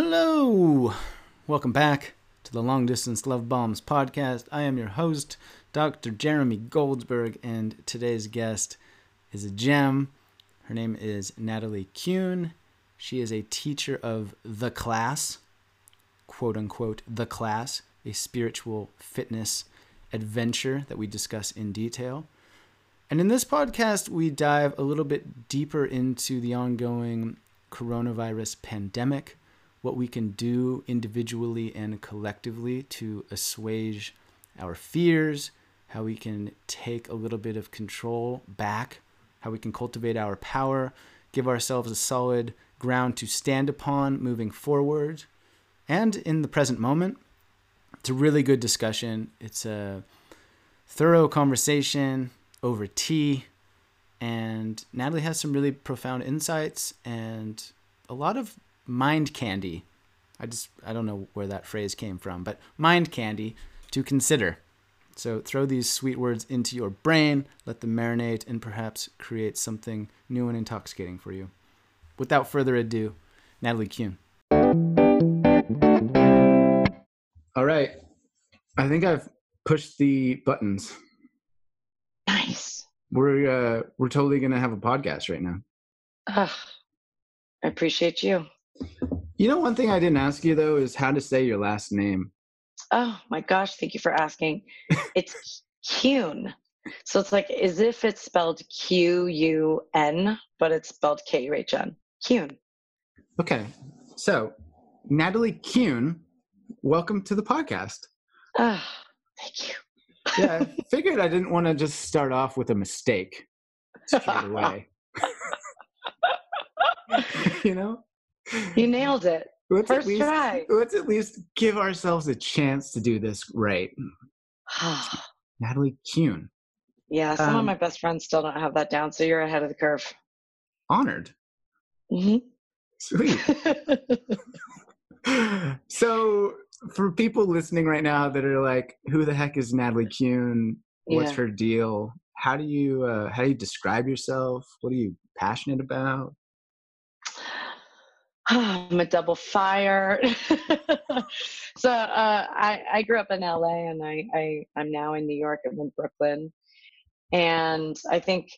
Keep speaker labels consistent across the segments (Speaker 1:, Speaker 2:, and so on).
Speaker 1: Hello! Welcome back to the Long Distance Love Bombs podcast. I am your host, Dr. Jeremy Goldberg, and today's guest is a gem. Her name is Natalie Kuhn. She is a teacher of the class, quote unquote, the class, a spiritual fitness adventure that we discuss in detail. And in this podcast, we dive a little bit deeper into the ongoing coronavirus pandemic, what we can do individually and collectively to assuage our fears, how we can take a little bit of control back, how we can cultivate our power, give ourselves a solid ground to stand upon moving forward. And in the present moment, it's a really good discussion. It's a thorough conversation over tea. And Natalie has some really profound insights and a lot of mind candy. I just, I don't know where that phrase came from, but mind candy to consider. So throw these sweet words into your brain, let them marinate, and perhaps create something new and intoxicating for you. Without further ado, Natalie Kuhn. All right. I think I've pushed the buttons.
Speaker 2: Nice.
Speaker 1: We're uh, we're totally gonna have a podcast right now.
Speaker 2: Ugh, I appreciate you.
Speaker 1: You know, one thing I didn't ask you though is how to say your last name.
Speaker 2: Oh my gosh, thank you for asking. it's Kuhn. So it's like as if it's spelled Q U N, but it's spelled K U H N. Kuhn.
Speaker 1: Okay. So, Natalie Kuhn, welcome to the podcast.
Speaker 2: Ah, thank you.
Speaker 1: Yeah, I figured I didn't want to just start off with a mistake straight away. you know?
Speaker 2: You nailed it.
Speaker 1: Let's
Speaker 2: First
Speaker 1: at least,
Speaker 2: try.
Speaker 1: Let's at least give ourselves a chance to do this right. Natalie Kuhn,
Speaker 2: yeah, some of
Speaker 1: Um,
Speaker 2: my best friends still don't have that down, so you're ahead of the curve.
Speaker 1: honored.
Speaker 2: Mhm.
Speaker 1: Sweet. so, for people listening right now that are like, "Who the heck is Natalie Kuhn? What's
Speaker 2: Yeah.
Speaker 1: her deal?" How do you uh, how do you describe yourself? What are you passionate about?
Speaker 2: I'm a double fire. so uh, I, I grew up in LA and I, I, I'm now in New York. I'm in Brooklyn. And I think,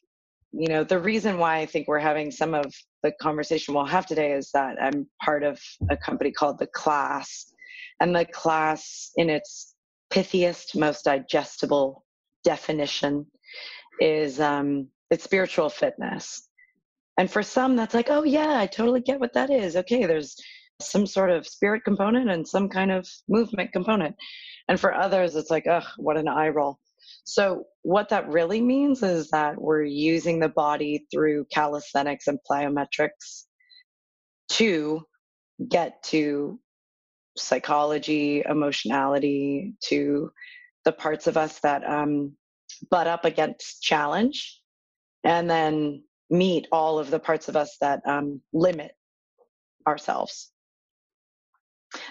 Speaker 2: you know, the reason why I think we're having some of the conversation we'll have today is that I'm part of a company called The Class. And The Class, in its pithiest, most digestible definition, is um, it's spiritual fitness. And for some, that's like, oh, yeah, I totally get what that is. Okay, there's some sort of spirit component and some kind of movement component. And for others, it's like, ugh, what an eye roll. So, what that really means is that we're using the body through calisthenics and plyometrics to get to psychology, emotionality, to the parts of us that um, butt up against challenge, and then meet all of the parts of us that um, limit ourselves.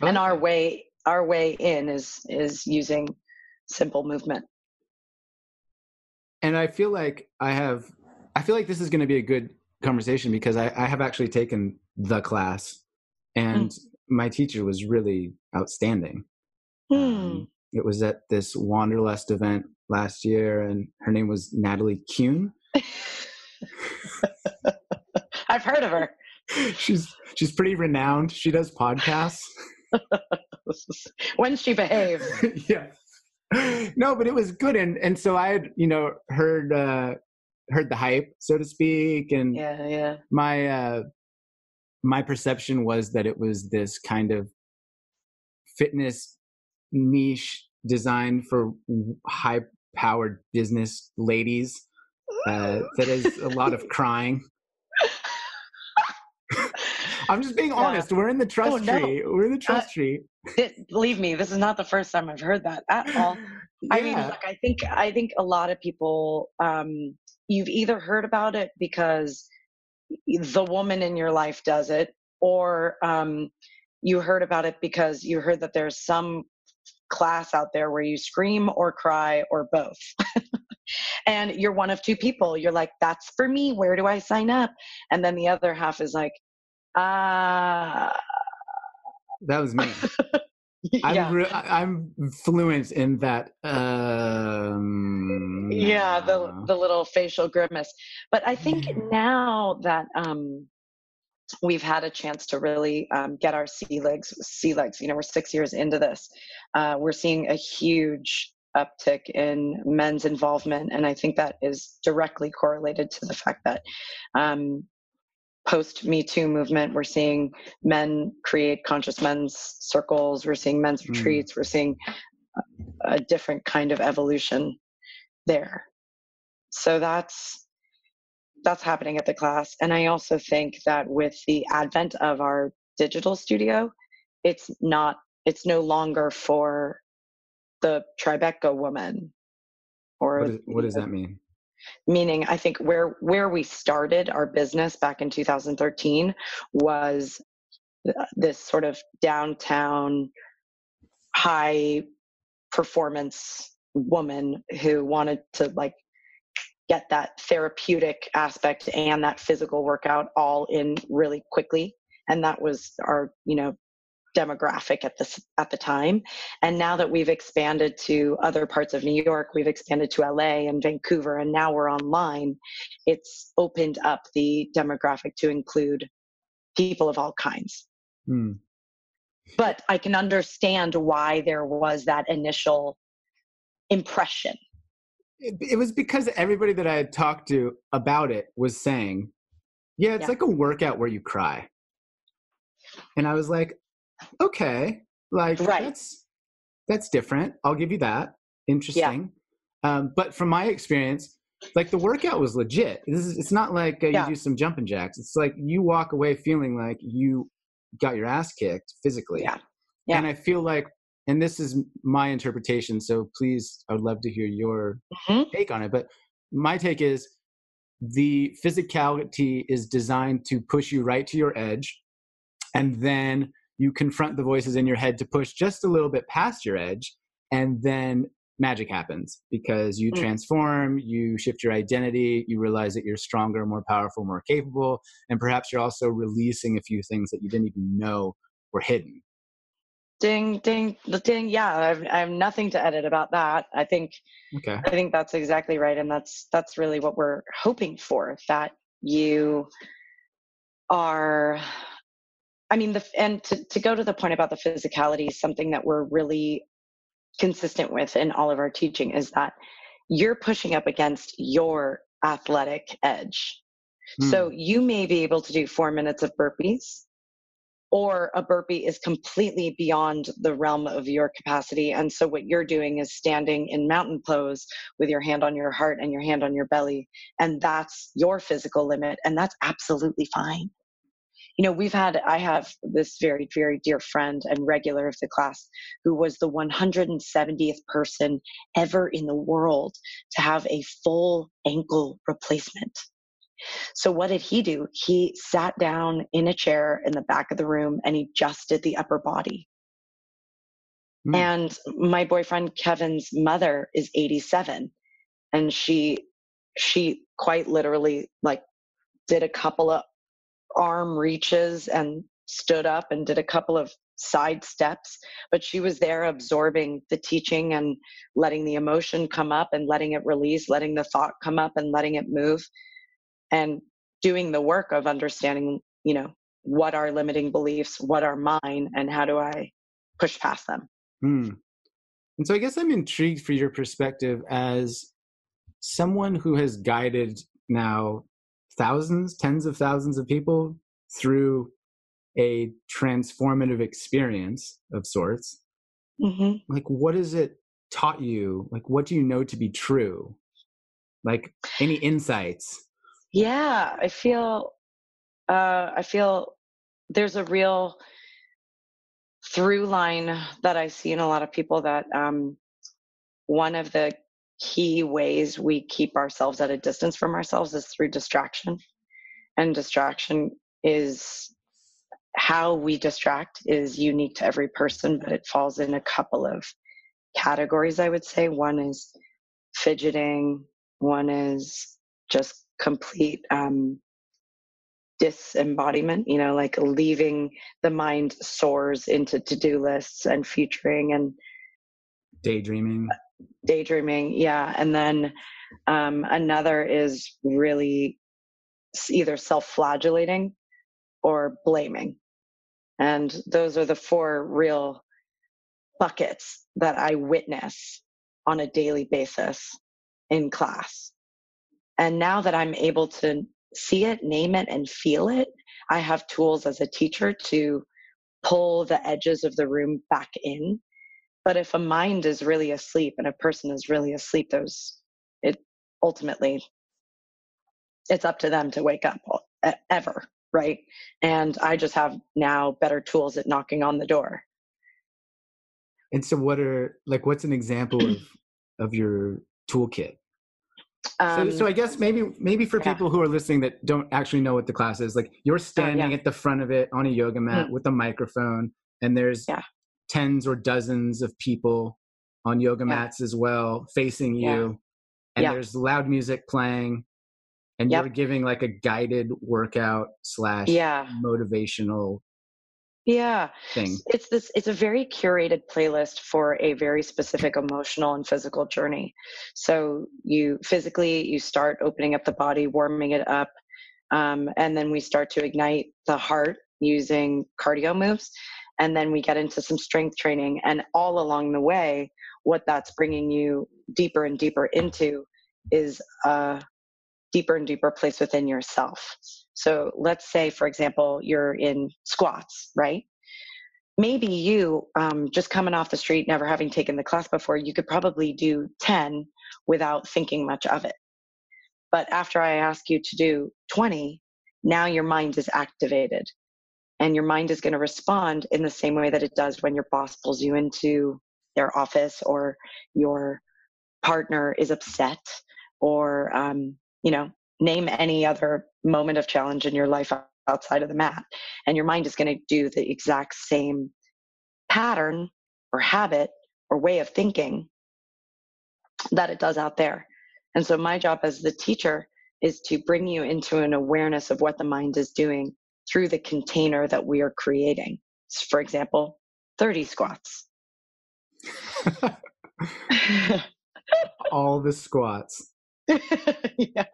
Speaker 2: And our way, our way in is is using simple movement.
Speaker 1: and I feel like I have I feel like this is going to be a good conversation because I, I have actually taken the class and my teacher was really outstanding.
Speaker 2: Hmm.
Speaker 1: Um, it was at this Wanderlust event last year and her name was Natalie Kuhn.
Speaker 2: I've heard of her.
Speaker 1: she's she's pretty renowned. She does podcasts.
Speaker 2: when she behaves.
Speaker 1: yeah. No, but it was good and and so I had, you know, heard uh heard the hype, so to speak, and
Speaker 2: Yeah, yeah.
Speaker 1: my uh my perception was that it was this kind of fitness niche designed for high powered business ladies uh, that is a lot of crying i'm just being
Speaker 2: Yeah.
Speaker 1: honest we're in the trust
Speaker 2: Oh, no.
Speaker 1: tree we're in the trust tree
Speaker 2: It- believe me, this is not the first time I've heard that at all. I mean, look, I think I think a lot of people um, you've either heard about it because the woman in your life does it, or um, you heard about it because you heard that there's some class out there where you scream or cry or both. and you're one of two people. You're like, that's for me. Where do I sign up? And then the other half is like, ah,
Speaker 1: that was me. I'm
Speaker 2: yeah.
Speaker 1: re- I'm fluent in that. Um,
Speaker 2: yeah, the the little facial grimace. But I think now that um, we've had a chance to really um, get our sea legs, sea legs. You know, we're six years into this. Uh, we're seeing a huge uptick in men's involvement, and I think that is directly correlated to the fact that um, post Me Too movement, we're seeing men create conscious men's circles. We're seeing men's mm. retreats. We're seeing a different kind of evolution there. So that's that's happening at the class. And I also think that with the advent of our digital studio, it's not it's no longer for the Tribeca woman.
Speaker 1: Or what, is, what does that mean?
Speaker 2: Meaning, I think where where we started our business back in 2013 was uh, this sort of downtown high performance woman who wanted to like get that therapeutic aspect and that physical workout all in really quickly and that was our you know demographic at this at the time and now that we've expanded to other parts of New York we've expanded to LA and Vancouver and now we're online it's opened up the demographic to include people of all kinds hmm. but I can understand why there was that initial impression
Speaker 1: it, it was because everybody that I had talked to about it was saying yeah it's yeah. like a workout where you cry and I was like, okay, like right. that's that's different. I'll give you that. Interesting. Yeah. Um, but from my experience, like the workout was legit. This is it's not like uh, you yeah. do some jumping jacks. It's like you walk away feeling like you got your ass kicked physically.
Speaker 2: Yeah. yeah.
Speaker 1: And I feel like and this is my interpretation, so please I would love to hear your mm-hmm. take on it, but my take is the physicality is designed to push you right to your edge and then you confront the voices in your head to push just a little bit past your edge and then magic happens because you mm. transform you shift your identity you realize that you're stronger more powerful more capable and perhaps you're also releasing a few things that you didn't even know were hidden.
Speaker 2: Ding ding the ding yeah I've, i have nothing to edit about that. I think okay. I think that's exactly right and that's that's really what we're hoping for that you are I mean, the, and to, to go to the point about the physicality, something that we're really consistent with in all of our teaching is that you're pushing up against your athletic edge. Hmm. So you may be able to do four minutes of burpees, or a burpee is completely beyond the realm of your capacity. And so what you're doing is standing in mountain pose with your hand on your heart and your hand on your belly. And that's your physical limit. And that's absolutely fine you know we've had i have this very very dear friend and regular of the class who was the 170th person ever in the world to have a full ankle replacement. So what did he do? He sat down in a chair in the back of the room and he just did the upper body. Mm. and my boyfriend kevin's mother is 87 and she she quite literally like did a couple of arm reaches and stood up and did a couple of side steps but she was there absorbing the teaching and letting the emotion come up and letting it release letting the thought come up and letting it move and doing the work of understanding you know what are limiting beliefs what are mine and how do i push past them
Speaker 1: hmm. and so i guess i'm intrigued for your perspective as someone who has guided now thousands, tens of thousands of people through a transformative experience of sorts. Mm-hmm. Like, what has it taught you? Like, what do you know to be true? Like, any insights?
Speaker 2: Yeah, I feel, uh, I feel there's a real through line that I see in a lot of people that um, one of the key ways we keep ourselves at a distance from ourselves is through distraction. And distraction is how we distract is unique to every person, but it falls in a couple of categories, I would say. One is fidgeting, one is just complete um, disembodiment, you know, like leaving the mind soars into to do lists and futuring and
Speaker 1: daydreaming.
Speaker 2: Daydreaming, yeah. And then um, another is really either self flagellating or blaming. And those are the four real buckets that I witness on a daily basis in class. And now that I'm able to see it, name it, and feel it, I have tools as a teacher to pull the edges of the room back in. But if a mind is really asleep and a person is really asleep, those it ultimately it's up to them to wake up ever, right? And I just have now better tools at knocking on the door.
Speaker 1: And so, what are like? What's an example of of your toolkit? Um, so, so I guess maybe maybe for yeah. people who are listening that don't actually know what the class is, like you're standing uh, yeah. at the front of it on a yoga mat mm. with a microphone, and there's yeah. Tens or dozens of people on yoga mats as well facing you, and there's loud music playing, and yep. you're giving like a guided workout slash yeah. motivational
Speaker 2: yeah thing. it's this it's a very curated playlist for a very specific emotional and physical journey so you physically you start opening up the body warming it up um, and then we start to ignite the heart using cardio moves and then we get into some strength training and all along the way what that's bringing you deeper and deeper into is a deeper and deeper place within yourself so let's say, for example, you're in squats, right? Maybe you, um, just coming off the street, never having taken the class before, you could probably do 10 without thinking much of it. But after I ask you to do 20, now your mind is activated. And your mind is going to respond in the same way that it does when your boss pulls you into their office or your partner is upset or um, you know name any other moment of challenge in your life outside of the mat. And your mind is going to do the exact same pattern or habit or way of thinking that it does out there. And so, my job as the teacher is to bring you into an awareness of what the mind is doing through the container that we are creating. For example, 30 squats.
Speaker 1: All the squats. yeah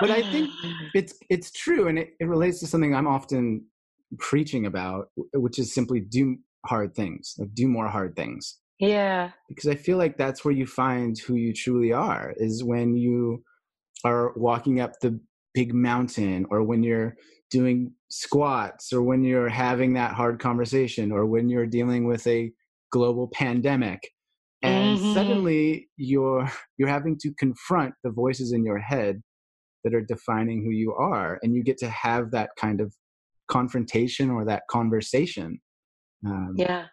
Speaker 1: but I think it's it's true, and it, it relates to something I'm often preaching about, which is simply do hard things, like do more hard things.
Speaker 2: Yeah.
Speaker 1: Because I feel like that's where you find who you truly are is when you are walking up the big mountain or when you're doing squats or when you're having that hard conversation or when you're dealing with a global pandemic. And mm-hmm. suddenly you're you're having to confront the voices in your head that are defining who you are and you get to have that kind of confrontation or that conversation.
Speaker 2: Um, yeah.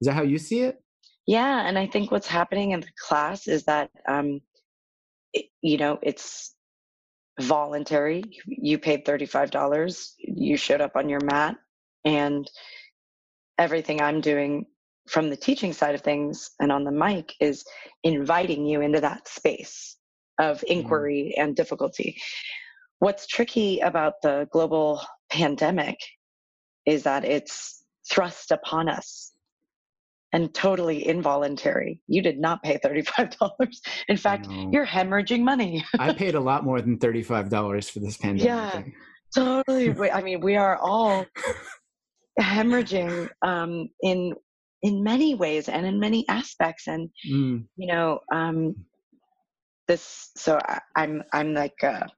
Speaker 1: is that how you see it?
Speaker 2: Yeah and i think what's happening in the class is that um, it, you know it's voluntary you paid $35 you showed up on your mat and everything i'm doing from the teaching side of things and on the mic is inviting you into that space of mm-hmm. inquiry mm. and difficulty. What's tricky about the global pandemic is that it's thrust upon us and totally involuntary. You did not pay $35. In fact, you're hemorrhaging money.
Speaker 1: I paid a lot more than $35 for this pandemic.
Speaker 2: Yeah, totally. I mean, we are all hemorrhaging um, in in many ways and in many aspects. And mm. you know, um, this so I, i'm i'm like a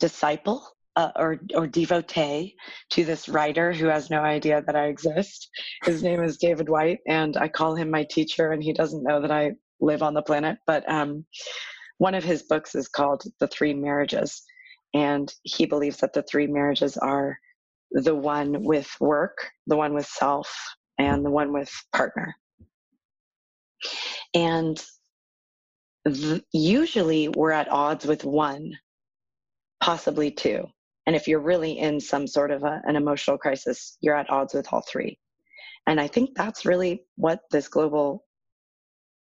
Speaker 2: disciple uh, or or devotee to this writer who has no idea that I exist. His name is David Whyte, and I call him my teacher, and he doesn't know that I live on the planet. But um, one of his books is called The Three Marriages, and he believes that the three marriages are the one with work, the one with self, and the one with partner. And usually we're at odds with one, possibly two. And if you're really in some sort of a, an emotional crisis, you're at odds with all three. And I think that's really what this global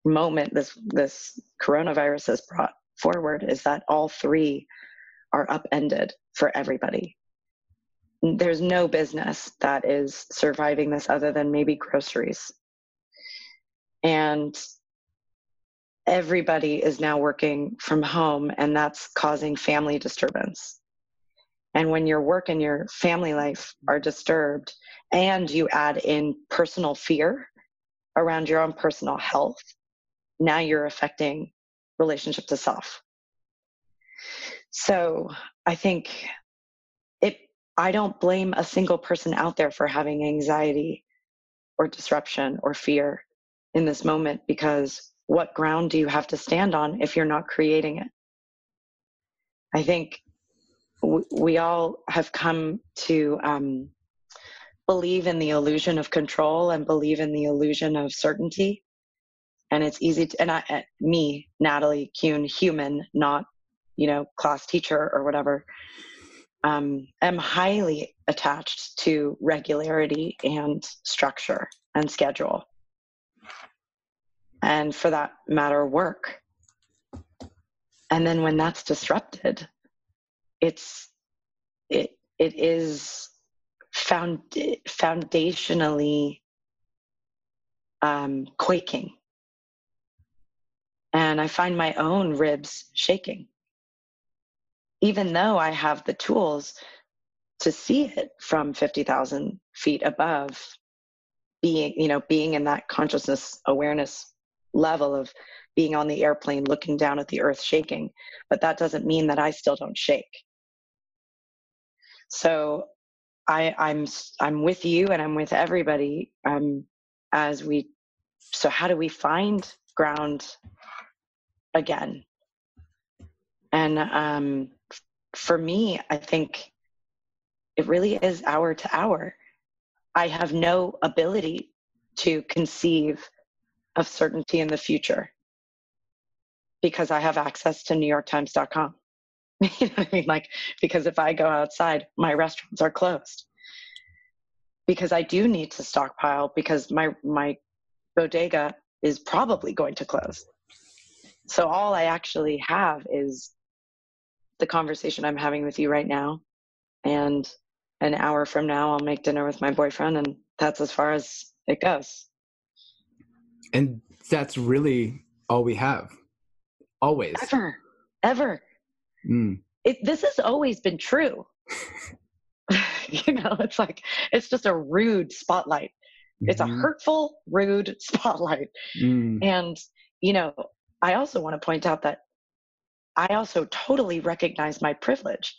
Speaker 2: moment, this this coronavirus has brought forward, is that all three are upended for everybody. there's no business that is surviving this other than maybe groceries. And everybody is now working from home, and that's causing family disturbance. And when your work and your family life are disturbed, and you add in personal fear around your own personal health, now you're affecting relationship to self. So I think it, I don't blame a single person out there for having anxiety or disruption or fear in this moment because what ground do you have to stand on if you're not creating it? I think we all have come to um, believe in the illusion of control and believe in the illusion of certainty. And it's easy to, and I, uh, me, Natalie Kuhn, human, not, you know, class teacher or whatever, um, am highly attached to regularity and structure and schedule. And for that matter, work. And then when that's disrupted, it's, it, it is found, foundationally um, quaking. And I find my own ribs shaking. Even though I have the tools to see it from 50,000 feet above, being, you know, being in that consciousness awareness level of being on the airplane looking down at the earth shaking. But that doesn't mean that I still don't shake. So I, I'm I'm with you and I'm with everybody um, as we. So how do we find ground again? And um, for me, I think it really is hour to hour. I have no ability to conceive of certainty in the future because I have access to NewYorkTimes.com. you know what I mean? Like, because if I go outside, my restaurants are closed. Because I do need to stockpile because my my bodega is probably going to close. So all I actually have is the conversation I'm having with you right now. And an hour from now I'll make dinner with my boyfriend and that's as far as it goes.
Speaker 1: And that's really all we have. Always.
Speaker 2: Ever. Ever. Mm. It, this has always been true. you know, it's like, it's just a rude spotlight. Mm-hmm. It's a mm-hmm. hurtful, rude spotlight. Mm. And, you know, I also want to point out that I also totally recognize my privilege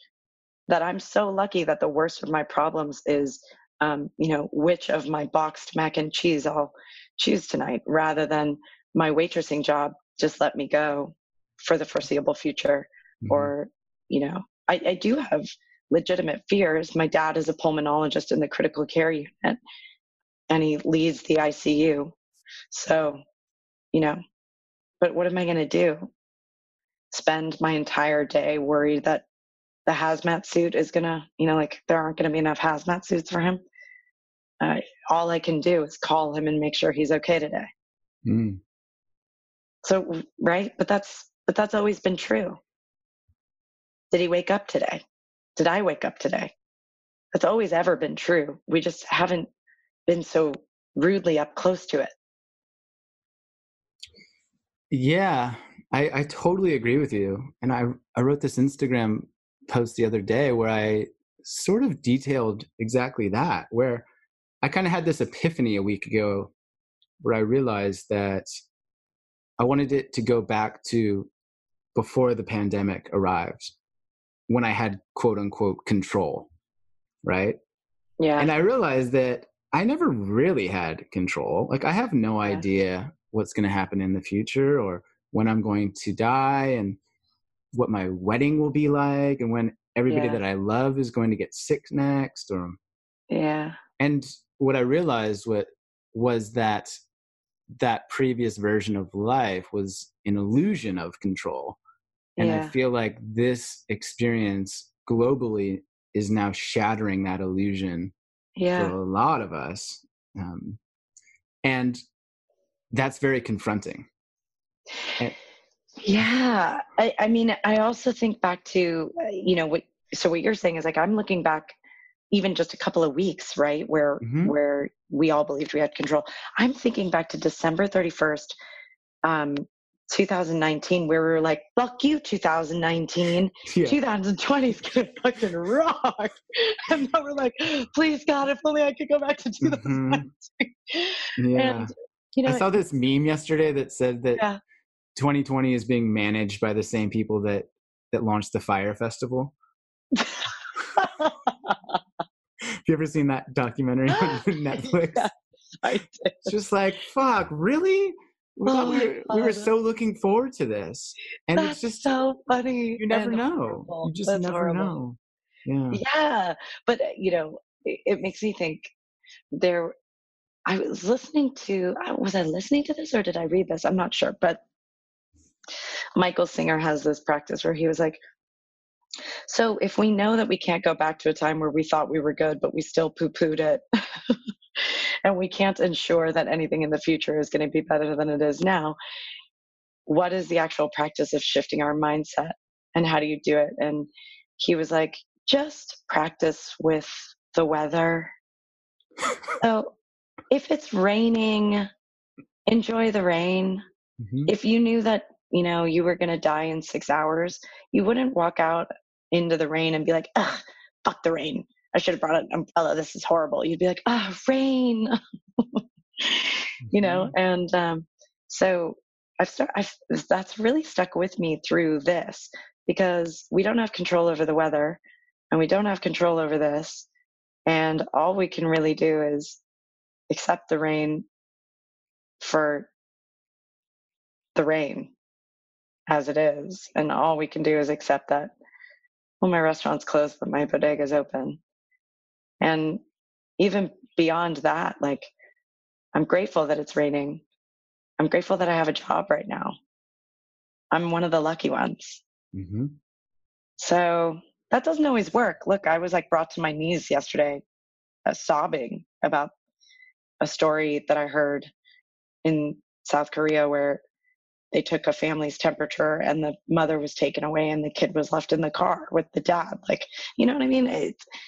Speaker 2: that I'm so lucky that the worst of my problems is, um, you know, which of my boxed mac and cheese I'll choose tonight rather than my waitressing job just let me go for the foreseeable future mm-hmm. or you know I, I do have legitimate fears. My dad is a pulmonologist in the critical care unit and he leads the icu so you know but what am i going to do? Spend my entire day worried that the hazmat suit is going to you know like there aren't going to be enough hazmat suits for him. Uh, all i can do is call him and make sure he's okay today. Mm. so right? But that's but that's always been true did he wake up today? Did I wake up today? That's always ever been true. We just haven't been so rudely up close to it.
Speaker 1: Yeah, I, I totally agree with you. And I, I wrote this Instagram post the other day where I sort of detailed exactly that, where I kind of had this epiphany a week ago where I realized that I wanted it to go back to before the pandemic arrived when I had quote unquote control, right?
Speaker 2: Yeah.
Speaker 1: And I realized that I never really had control. Like I have no yeah. idea what's going to happen in the future or when I'm going to die and what my wedding will be like and when everybody yeah. that I love is going to get sick next or
Speaker 2: Yeah.
Speaker 1: And what I realized what was that that previous version of life was an illusion of control and yeah. I feel like this experience globally is now shattering that illusion
Speaker 2: yeah.
Speaker 1: for a lot of us. Um, and that's very confronting.
Speaker 2: Yeah. I, I mean, I also think back to, uh, you know, what, so what you're saying is like, I'm looking back even just a couple of weeks, right, where
Speaker 1: Mhm.
Speaker 2: where we all believed we had control. I'm thinking back to December 31st, um, 2019, where we were like, "Fuck you, 2019.
Speaker 1: Yeah.
Speaker 2: 2020 is gonna fucking rock." And now we're like, "Please God, if only I could go back to 2019."
Speaker 1: Mm-hmm. Yeah.
Speaker 2: And you know,
Speaker 1: I saw this meme yesterday that said that
Speaker 2: Yeah.
Speaker 1: 2020 is being managed by the same people that that launched the Fyre Festival. Have you ever seen that documentary on Netflix?
Speaker 2: Yes, I did.
Speaker 1: It's just like, fuck, really? We,
Speaker 2: Oh
Speaker 1: we, were, we were so looking forward to this. And
Speaker 2: That's
Speaker 1: it's just,
Speaker 2: so funny.
Speaker 1: you never know.
Speaker 2: horrible.
Speaker 1: You just
Speaker 2: That's
Speaker 1: never
Speaker 2: horrible.
Speaker 1: know. Yeah.
Speaker 2: Yeah, but uh, you know, it, it makes me think. There, I was listening to. uh, Was I listening to this or did I read this? I'm not sure. But Michael Singer has this practice where he was like, "So if we know that we can't go back to a time where we thought we were good, but we still poo-pooed it." And we can't ensure that anything in the future is going to be better than it is now. What is the actual practice of shifting our mindset? And how do you do it? And he was like, just practice with the weather. So if it's raining, enjoy the rain.
Speaker 1: Mhm.
Speaker 2: If you knew that, you know, you were going to die in six hours, you wouldn't walk out into the rain and be like, ugh, fuck the rain. I should have brought an umbrella. This is horrible. You'd be like, ah, rain. you know, and um, so I've, start, I've that's really stuck with me through this because we don't have control over the weather and we don't have control over this and all we can really do is accept the rain for the rain as it is and all we can do is accept that well my restaurant's closed but my bodega's open and even beyond that like i'm grateful that it's raining i'm grateful that i have a job right now i'm one of the lucky ones
Speaker 1: Mhm.
Speaker 2: so that doesn't always work. Look, I was like brought to my knees yesterday, uh, sobbing about a story that I heard in South Korea where they took a family's temperature and the mother was taken away and the kid was left in the car with the dad. Like, you know what I mean? It's it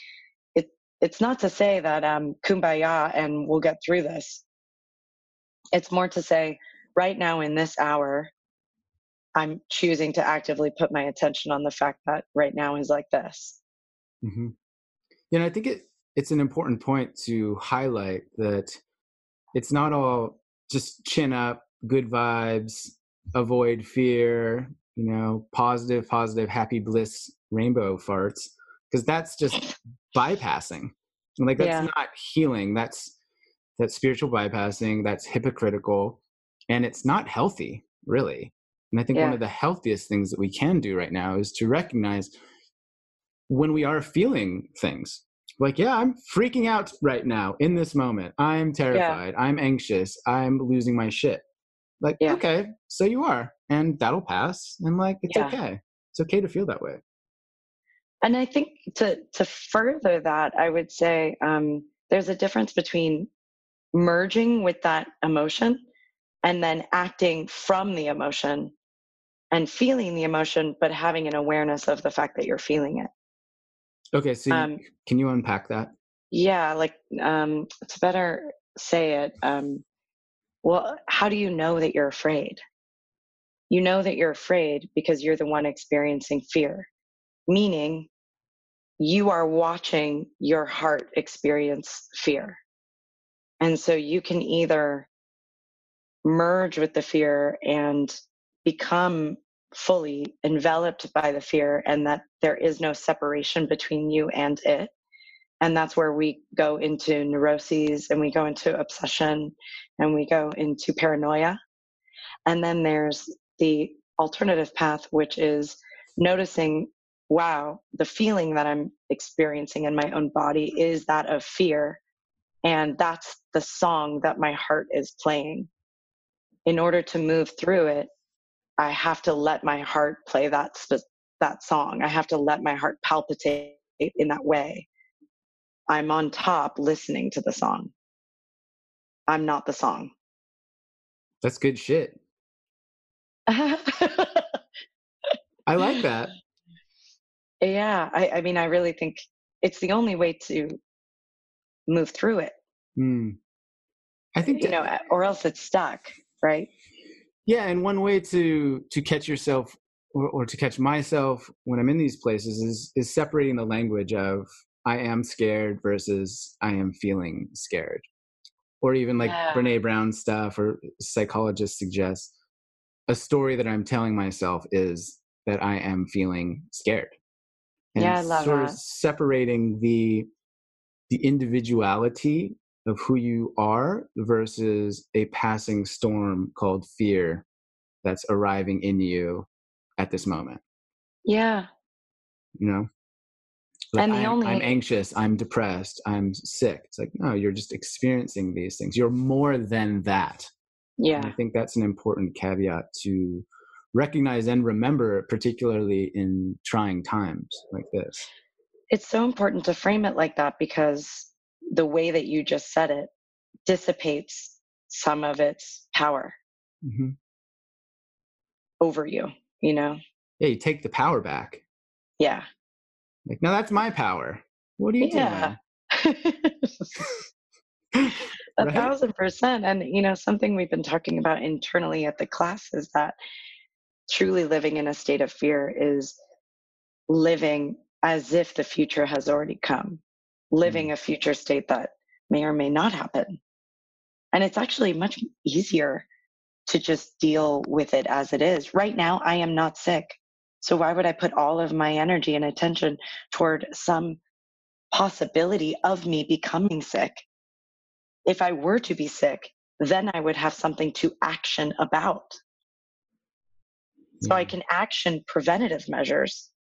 Speaker 2: it's not to say that um kumbaya and we'll get through this. It's more to say right now in this hour I'm choosing to actively put my attention on the fact that right now is like this.
Speaker 1: hmm You know, I think it it's an important point to highlight that it's not all just chin up, good vibes, avoid fear, you know, positive, positive, happy bliss, rainbow farts, because that's just bypassing. Like that's
Speaker 2: Yeah.
Speaker 1: not healing. That's that's spiritual bypassing. That's hypocritical, and it's not healthy, really. And I think one of the healthiest things that we can do right now is to recognize when we are feeling things like yeah i'm freaking out right now in this moment i'm terrified i'm anxious i'm losing my shit like
Speaker 2: Yeah.
Speaker 1: okay so you are and that'll pass and like it's
Speaker 2: Yeah.
Speaker 1: okay it's okay to feel that way
Speaker 2: And I think to to further that, I would say um, there's a difference between merging with that emotion and then acting from the emotion and feeling the emotion, but having an awareness of the fact that you're feeling it.
Speaker 1: okay so you-
Speaker 2: Um,
Speaker 1: can you unpack that
Speaker 2: Yeah, like um, to better say it, um, well, how do you know that you're afraid? You know that you're afraid because you're the one experiencing fear, meaning you are watching your heart experience fear. And so you can either merge with the fear and become fully enveloped by the fear, and that there is no separation between you and it and that's where we go into neuroses and we go into obsession and we go into paranoia and then there's the alternative path which is noticing wow the feeling that i'm experiencing in my own body is that of fear. And that's the song that my heart is playing. In order to move through it i have to let my heart play that sp- that song. I have to let my heart palpitate in that way. I'm on top listening to the song. I'm not the song.
Speaker 1: that's good shit. I like that
Speaker 2: yeah, I, I mean, I really think it's the only way to move through it.
Speaker 1: Mm. I think
Speaker 2: you know, or else it's stuck, right?
Speaker 1: Yeah, and one way to to catch yourself or, or to catch myself when I'm in these places is is separating the language of I am scared versus I am feeling scared, or even like yeah. Brene Brown stuff or psychologists suggest a story that I'm telling myself is that I am feeling scared.
Speaker 2: And yeah, I love
Speaker 1: sort
Speaker 2: that.
Speaker 1: of separating the the individuality of who you are versus a passing storm called fear that's arriving in you at this moment.
Speaker 2: Yeah.
Speaker 1: You know? Like and the I'm, only I'm anxious, I'm depressed, I'm sick. It's like, no, you're just experiencing these things. You're more than that.
Speaker 2: Yeah.
Speaker 1: And I think that's an important caveat to recognize and remember, particularly in trying times like this.
Speaker 2: It's so important to frame it like that because the way that you just said it dissipates some of its power mm-hmm. over you, you know?
Speaker 1: Yeah, you take the power back.
Speaker 2: Yeah.
Speaker 1: Like, now that's my power. What are you yeah. doing?
Speaker 2: a right? thousand percent. And, you know, something we've been talking about internally at the class is that truly living in a state of fear is living as if the future has already come living mm. a future state that may or may not happen. And it's actually much easier to just deal with it as it is. Right now, I am not sick. So why would I put all of my energy and attention toward some possibility of me becoming sick? If I were to be sick, then I would have something to action about. So I can action preventative measures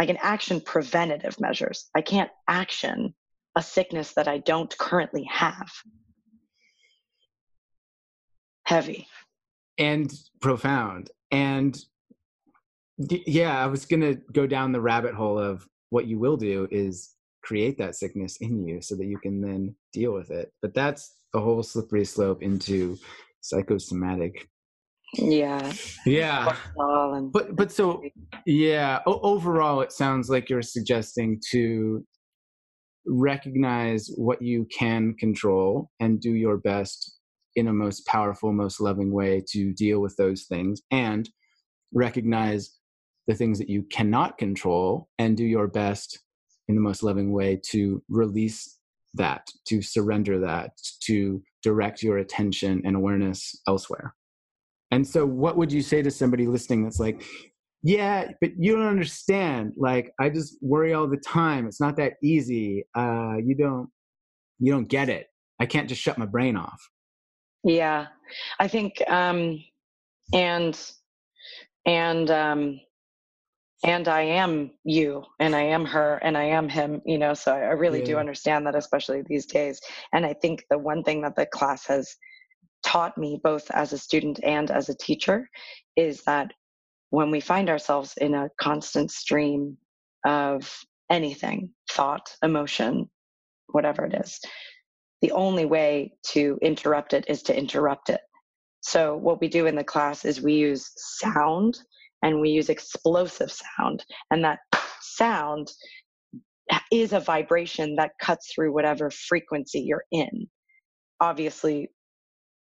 Speaker 2: I can action preventative measures. I can't action a sickness that I don't currently have. Heavy.
Speaker 1: And profound. And yeah, I was going to go down the rabbit hole of what you will do is create that sickness in you so that you can then deal with it. But that's a whole slippery slope into psychosomatic
Speaker 2: yeah.
Speaker 1: Yeah. But but so yeah o- overall it sounds like you're suggesting to recognize what you can control and do your best in a most powerful most loving way to deal with those things and recognize the things that you cannot control and do your best in the most loving way to release that to surrender that to direct your attention and awareness elsewhere and so, what would you say to somebody listening that's like, yeah, but you don't understand. Like, I just worry all the time. It's not that easy. Uh, you don't, you don't get it. I can't just shut my brain off.
Speaker 2: Yeah, I think, um, and, and, um, and I am you, and I am her, and I am him. You know, so I really yeah. do understand that, especially these days. And I think the one thing that the class has taught me both as a student and as a teacher is that when we find ourselves in a constant stream of anything thought emotion whatever it is the only way to interrupt it is to interrupt it. So what we do in the class is we use sound and we use explosive sound and that sound is a vibration that cuts through whatever frequency you're in. Obviously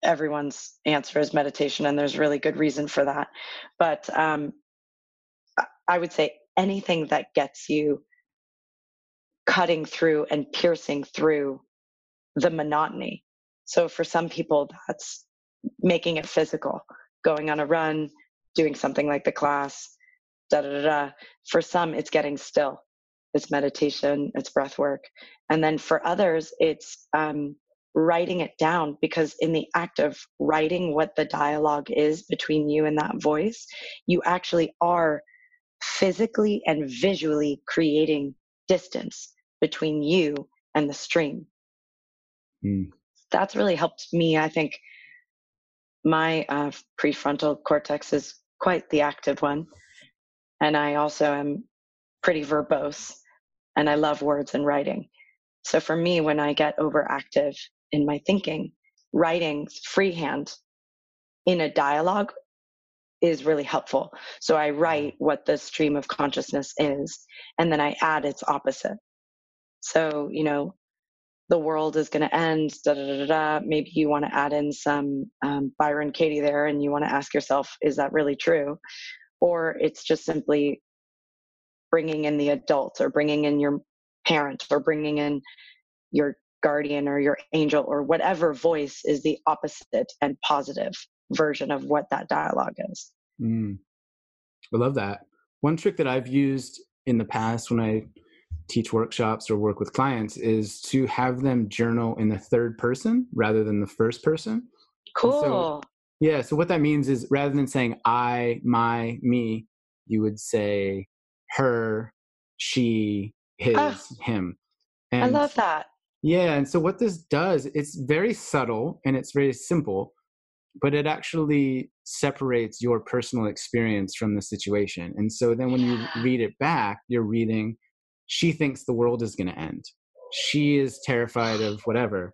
Speaker 2: everyone's answer is meditation, and there's really good reason for that. But um, I would say anything that gets you cutting through and piercing through the monotony. So for some people, that's making it physical, going on a run, doing something like the class, da da da. For some, it's getting still. It's meditation, it's breath work. And then for others, it's um, writing it down because in the act of writing what the dialogue is between you and that voice, you actually are physically and visually creating distance between you and the stream. Mm. That's really helped me. I think my uh, prefrontal cortex is quite the active one. And I also am pretty verbose and I love words and writing. So for me, when I get overactive in my thinking, writing freehand in a dialogue is really helpful. So I write what the stream of consciousness is, and then I add its opposite. So, you know, the world is going to end, da da da da. Maybe you want to add in some um, Byron Katie there, and you want to ask yourself, is that really true? Or it's just simply bringing in the adult, or bringing in your parent, or bringing in your guardian or your angel, or whatever voice is the opposite and positive version of what that dialogue is.
Speaker 1: Mm. I love that. One trick that I've used in the past when I teach workshops or work with clients is to have them journal in the third person rather than the first person.
Speaker 2: Cool. So,
Speaker 1: yeah. So what that means is rather than saying I, my, me, you would say her, she, his, oh, him.
Speaker 2: And I love that.
Speaker 1: Yeah. And so what this does, it's very subtle and it's very simple, but it actually separates your personal experience from the situation. And so then when you read it back, you're reading she thinks the world is going to end. She is terrified of whatever.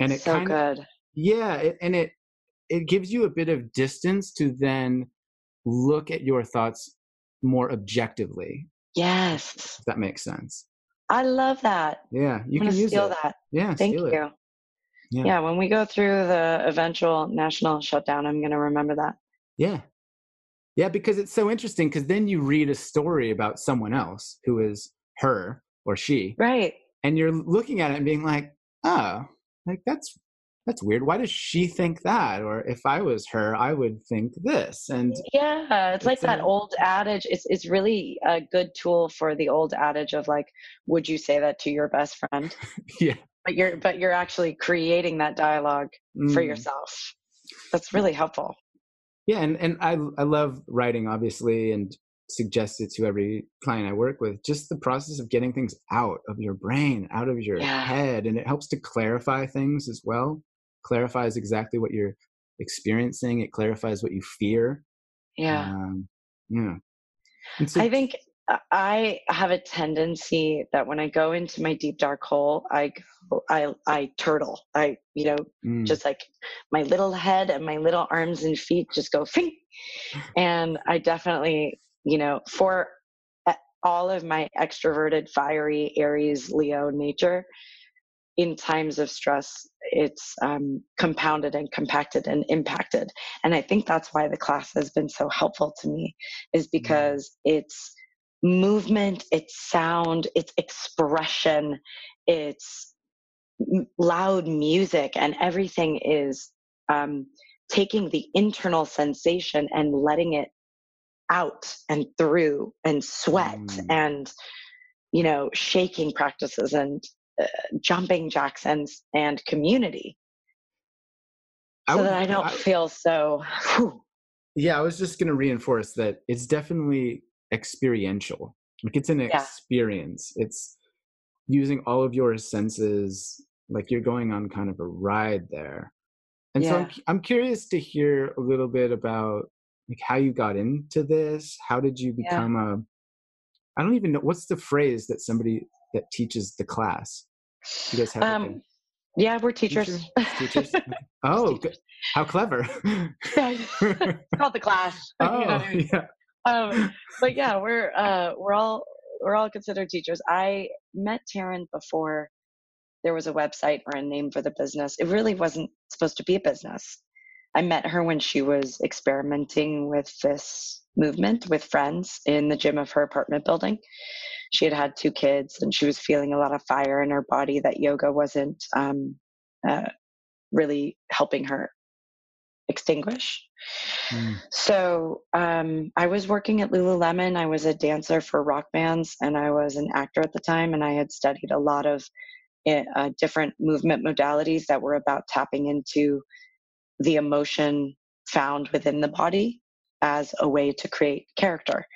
Speaker 1: And it
Speaker 2: so
Speaker 1: kind
Speaker 2: good.
Speaker 1: of Yeah, it, and it it gives you a bit of distance to then look at your thoughts more objectively.
Speaker 2: Yes.
Speaker 1: If that makes sense.
Speaker 2: I love that.
Speaker 1: Yeah, you can use
Speaker 2: steal
Speaker 1: it.
Speaker 2: that.
Speaker 1: Yeah,
Speaker 2: thank you.
Speaker 1: Yeah.
Speaker 2: yeah, when we go through the eventual national shutdown, I'm going to remember that.
Speaker 1: Yeah. Yeah, because it's so interesting because then you read a story about someone else who is her or she.
Speaker 2: Right.
Speaker 1: And you're looking at it and being like, oh, like that's that's weird. Why does she think that? Or if I was her, I would think this. And
Speaker 2: yeah, it's, it's like a, that old adage. It's it's really a good tool for the old adage of like, would you say that to your best friend?
Speaker 1: yeah.
Speaker 2: But you're but you're actually creating that dialogue mm. for yourself. That's really helpful.
Speaker 1: Yeah, and and I I love writing obviously, and suggest it to every client I work with, just the process of getting things out of your brain, out of your yeah. head. And it helps to clarify things as well. Clarifies exactly what you're experiencing. It clarifies what you fear.
Speaker 2: Yeah.
Speaker 1: Um, yeah.
Speaker 2: So, I think I have a tendency that when I go into my deep dark hole, I go, I, I turtle. I, you know, mm. just like my little head and my little arms and feet just go fing. And I definitely you know, for all of my extroverted, fiery Aries, Leo nature, in times of stress, it's um, compounded and compacted and impacted. And I think that's why the class has been so helpful to me, is mm-hmm. because it's movement, it's sound, it's expression, it's loud music, and everything is um, taking the internal sensation and letting it out and through and sweat mm. and you know shaking practices and uh, jumping jacks and and community so would, that i don't I, feel so whew.
Speaker 1: yeah i was just going to reinforce that it's definitely experiential like it's an yeah. experience it's using all of your senses like you're going on kind of a ride there and yeah. so I'm, I'm curious to hear a little bit about like how you got into this how did you become yeah. a i don't even know what's the phrase that somebody that teaches the class. You guys have um,
Speaker 2: yeah we're teachers.
Speaker 1: Teachers, teachers? oh teachers. how clever.
Speaker 2: It's called the class.
Speaker 1: Oh you know I mean? yeah.
Speaker 2: Um, but yeah we're uh we're all we're all considered teachers. I met taryn before there was a website or a name for the business. It really wasn't supposed to be a business. I met her when she was experimenting with this movement with friends in the gym of her apartment building. She had had two kids and she was feeling a lot of fire in her body that yoga wasn't um, uh, really helping her extinguish. Mm. So um, I was working at Lululemon. I was a dancer for rock bands and I was an actor at the time. And I had studied a lot of uh, different movement modalities that were about tapping into the emotion found within the body as a way to create character.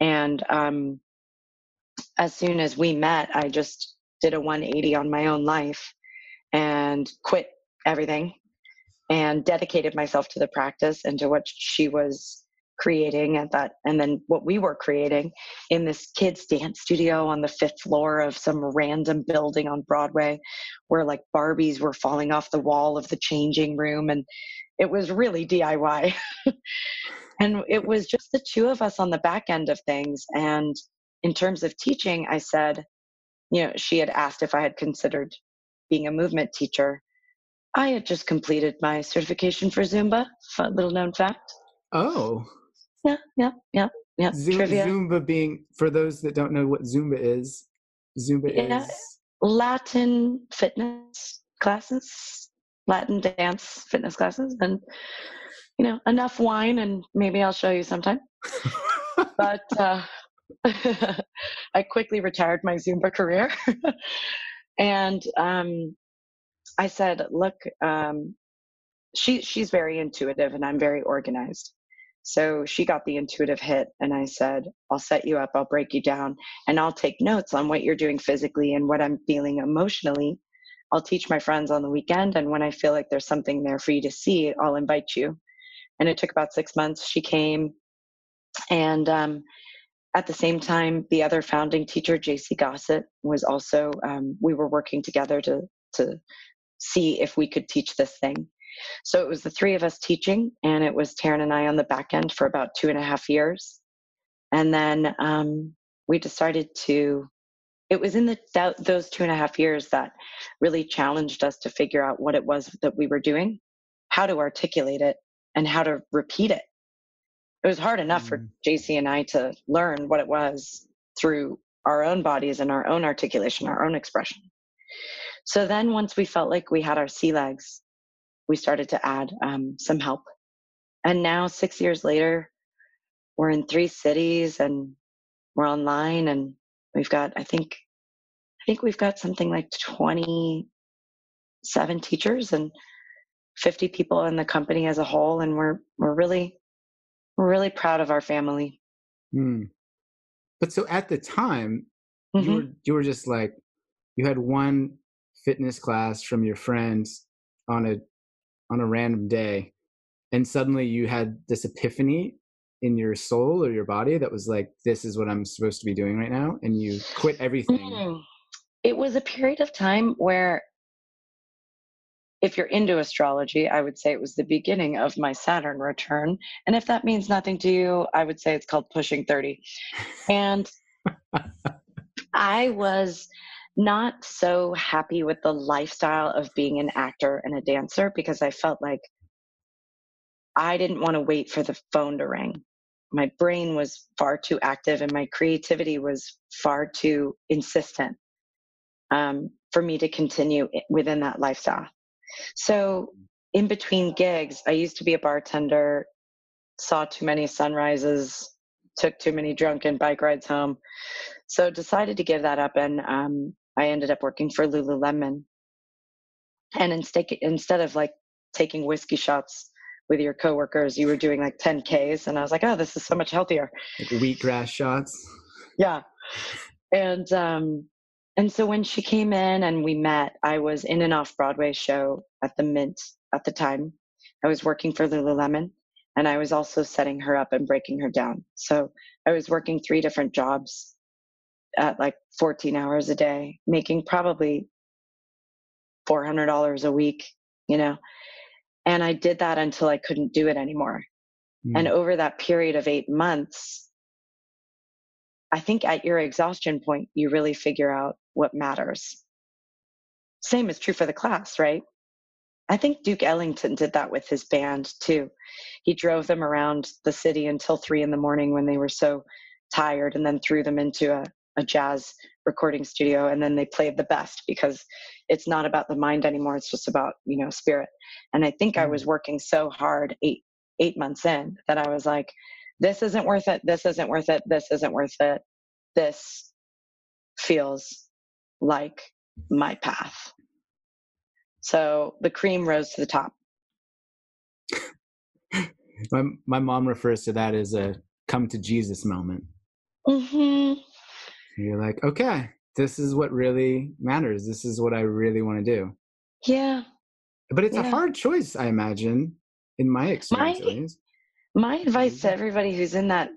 Speaker 2: And um, as soon as we met, I just did a 180 on my own life and quit everything and dedicated myself to the practice and to what she was creating at that and then what we were creating in this kids dance studio on the fifth floor of some random building on broadway where like barbies were falling off the wall of the changing room and it was really diy and it was just the two of us on the back end of things. And in terms of teaching, I said, you know, she had asked if I had considered being a movement teacher. I had just completed my certification for Zumba, little known fact.
Speaker 1: Oh.
Speaker 2: Yeah, yeah, yeah, yeah.
Speaker 1: Zumba, Zumba being, for those that don't know what Zumba is, Zumba yeah. is
Speaker 2: Latin fitness classes, Latin dance fitness classes, and you know enough wine, and maybe I'll show you sometime. but uh, I quickly retired my Zumba career, and um, I said, "Look, um, she she's very intuitive, and I'm very organized." So she got the intuitive hit, and I said, I'll set you up, I'll break you down, and I'll take notes on what you're doing physically and what I'm feeling emotionally. I'll teach my friends on the weekend, and when I feel like there's something there for you to see, I'll invite you. And it took about six months. She came, and um, at the same time, the other founding teacher, JC Gossett, was also, um, we were working together to, to see if we could teach this thing. So it was the three of us teaching, and it was Taryn and I on the back end for about two and a half years. And then um, we decided to, it was in the, that, those two and a half years that really challenged us to figure out what it was that we were doing, how to articulate it, and how to repeat it. It was hard enough mm. for JC and I to learn what it was through our own bodies and our own articulation, our own expression. So then once we felt like we had our sea legs, we started to add um, some help. And now, six years later, we're in three cities and we're online and we've got, I think, I think we've got something like 27 teachers and 50 people in the company as a whole. And we're, we're really, we're really proud of our family.
Speaker 1: Mm. But so at the time, mm-hmm. you were, you were just like, you had one fitness class from your friends on a on a random day and suddenly you had this epiphany in your soul or your body that was like this is what i'm supposed to be doing right now and you quit everything mm.
Speaker 2: it was a period of time where if you're into astrology i would say it was the beginning of my saturn return and if that means nothing to you i would say it's called pushing 30 and i was not so happy with the lifestyle of being an actor and a dancer because I felt like I didn't want to wait for the phone to ring. My brain was far too active and my creativity was far too insistent um, for me to continue within that lifestyle. So, in between gigs, I used to be a bartender, saw too many sunrises, took too many drunken bike rides home. So, decided to give that up and um, I ended up working for Lululemon. And instead, instead of like taking whiskey shots with your coworkers, you were doing like 10Ks. And I was like, oh, this is so much healthier.
Speaker 1: Like wheatgrass shots.
Speaker 2: Yeah. And, um, and so when she came in and we met, I was in an off Broadway show at the Mint at the time. I was working for Lululemon and I was also setting her up and breaking her down. So I was working three different jobs at like 14 hours a day, making probably $400 a week, you know. And I did that until I couldn't do it anymore. Mm. And over that period of eight months, I think at your exhaustion point, you really figure out what matters. Same is true for the class, right? I think Duke Ellington did that with his band too. He drove them around the city until three in the morning when they were so tired and then threw them into a, a jazz recording studio and then they played the best because it's not about the mind anymore it's just about you know spirit and i think i was mm. working so hard eight eight months in that i was like this isn't worth it this isn't worth it this isn't worth it this feels like my path so the cream rose to the top
Speaker 1: my, my mom refers to that as a come to jesus moment
Speaker 2: mm-hmm
Speaker 1: you're like, okay, this is what really matters. This is what I really want to do.
Speaker 2: Yeah.
Speaker 1: But it's
Speaker 2: yeah.
Speaker 1: a hard choice, I imagine, in my experience.
Speaker 2: My, my advice to everybody who's in that,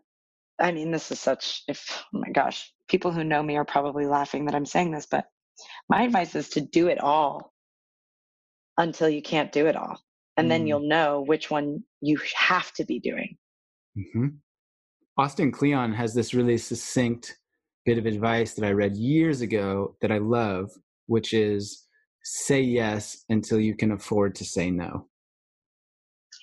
Speaker 2: I mean, this is such, if, oh my gosh, people who know me are probably laughing that I'm saying this, but my advice is to do it all until you can't do it all. And mm. then you'll know which one you have to be doing.
Speaker 1: Mm-hmm. Austin Kleon has this really succinct bit of advice that I read years ago that I love, which is say yes until you can afford to say no.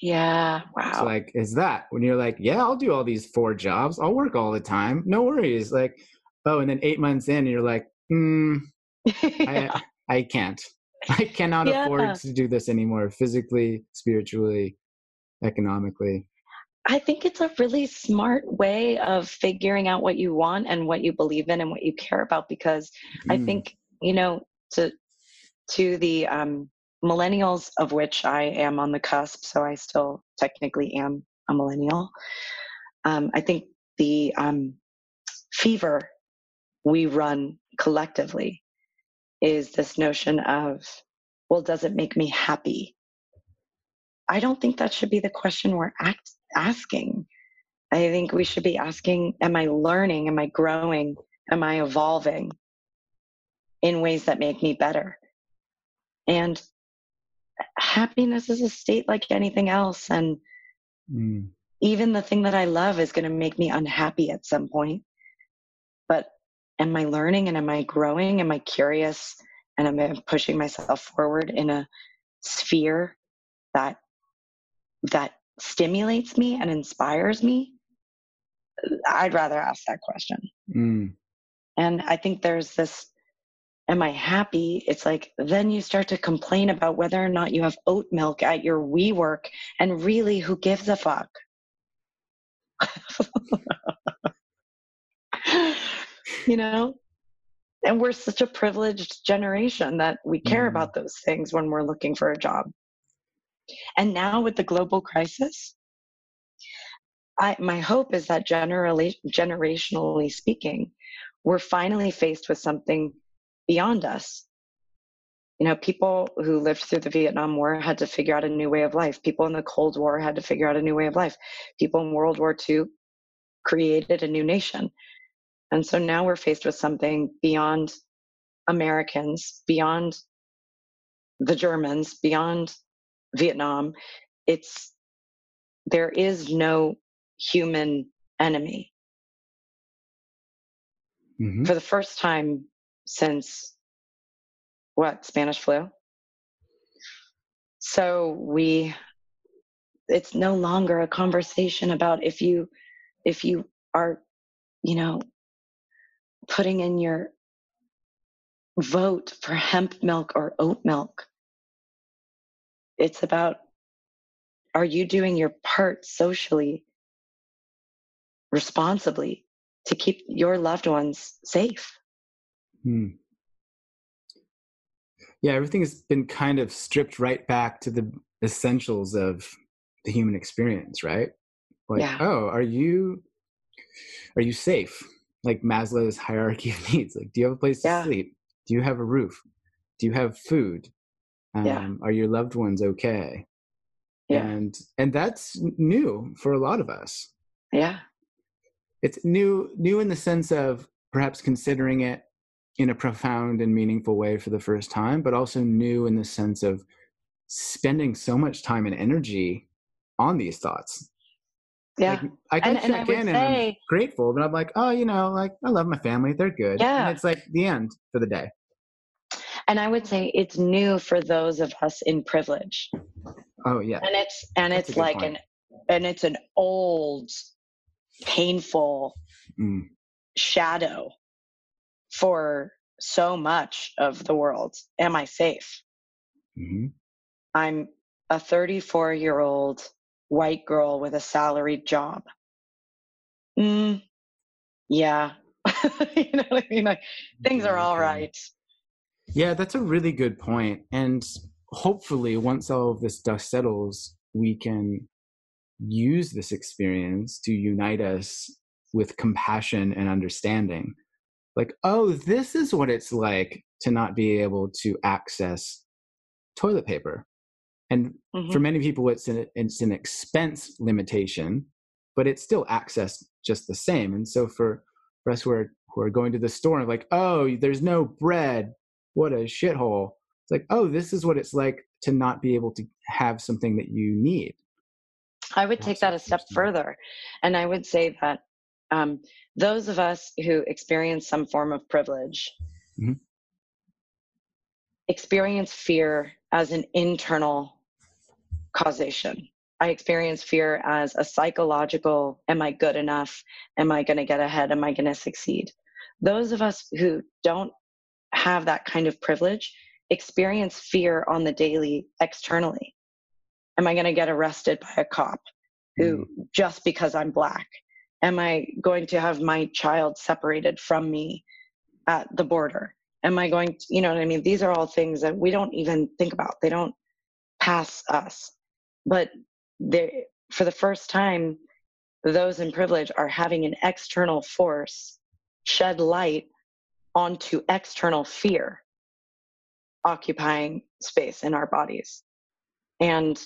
Speaker 2: Yeah. Wow.
Speaker 1: So like is that when you're like, yeah, I'll do all these four jobs. I'll work all the time. No worries. Like, oh, and then eight months in, you're like, hmm, yeah. I, I can't. I cannot yeah. afford to do this anymore, physically, spiritually, economically.
Speaker 2: I think it's a really smart way of figuring out what you want and what you believe in and what you care about because mm. I think, you know, to to the um, millennials of which I am on the cusp, so I still technically am a millennial. Um, I think the um, fever we run collectively is this notion of, well, does it make me happy? I don't think that should be the question we're act- asking. I think we should be asking, am I learning? Am I growing? Am I evolving in ways that make me better? And happiness is a state like anything else. And mm. even the thing that I love is going to make me unhappy at some point. But am I learning and am I growing? Am I curious? And am I pushing myself forward in a sphere that that stimulates me and inspires me? I'd rather ask that question. Mm. And I think there's this am I happy? It's like then you start to complain about whether or not you have oat milk at your WeWork, and really, who gives a fuck? you know? And we're such a privileged generation that we care mm. about those things when we're looking for a job. And now with the global crisis, I, my hope is that generally, generationally speaking, we're finally faced with something beyond us. You know, people who lived through the Vietnam War had to figure out a new way of life. People in the Cold War had to figure out a new way of life. People in World War II created a new nation. And so now we're faced with something beyond Americans, beyond the Germans, beyond Vietnam. It's there is no human enemy. Mm-hmm. For the first time since what Spanish flu. So we, it's no longer a conversation about if you, if you are, you know, putting in your vote for hemp milk or oat milk. It's about are you doing your part socially, responsibly to keep your loved ones safe? Hmm.
Speaker 1: Yeah, everything has been kind of stripped right back to the essentials of the human experience, right? Like, yeah. oh, are you are you safe? Like Maslow's hierarchy of needs. Like, do you have a place to yeah. sleep? Do you have a roof? Do you have food? Um, yeah. Are your loved ones okay? Yeah. And and that's new for a lot of us.
Speaker 2: Yeah.
Speaker 1: It's new new in the sense of perhaps considering it in a profound and meaningful way for the first time, but also new in the sense of spending so much time and energy on these thoughts.
Speaker 2: Yeah.
Speaker 1: Like, I can and, check and I in say, and I'm grateful, but I'm like, oh, you know, like I love my family. They're good. Yeah. And it's like the end for the day.
Speaker 2: And I would say it's new for those of us in privilege.
Speaker 1: Oh yeah.
Speaker 2: And it's and That's it's like point. an and it's an old painful mm. shadow for so much of the world. Am I safe? Mm-hmm. I'm a 34 year old white girl with a salaried job. Mm, yeah. you know what I mean? Like, things are all right.
Speaker 1: Yeah, that's a really good point. And hopefully, once all of this dust settles, we can use this experience to unite us with compassion and understanding like, oh, this is what it's like to not be able to access toilet paper. And mm-hmm. for many people, it's an, it's an expense limitation, but it's still access just the same. And so for, for us who are, who are going to the store and like, oh, there's no bread, what a shithole. It's like, oh, this is what it's like to not be able to have something that you need.
Speaker 2: I would take that a step further. And I would say that um, those of us who experience some form of privilege mm-hmm. experience fear as an internal causation. I experience fear as a psychological, am I good enough? Am I going to get ahead? Am I going to succeed? Those of us who don't have that kind of privilege experience fear on the daily externally. Am I going to get arrested by a cop who mm. just because I'm black? Am I going to have my child separated from me at the border? Am I going to, you know what I mean? These are all things that we don't even think about. They don't pass us. But they for the first time, those in privilege are having an external force shed light onto external fear occupying space in our bodies. And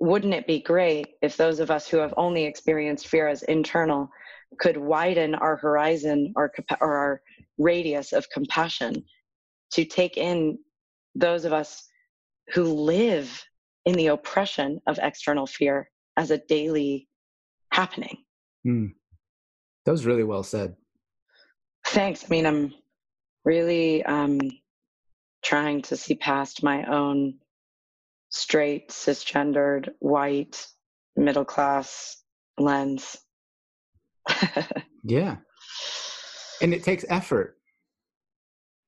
Speaker 2: wouldn't it be great if those of us who have only experienced fear as internal could widen our horizon or, or our radius of compassion to take in those of us who live in the oppression of external fear as a daily happening. Mm.
Speaker 1: That was really well said.
Speaker 2: Thanks. I mean, I'm really um, trying to see past my own straight, cisgendered, white, middle class lens.
Speaker 1: yeah. And it takes effort.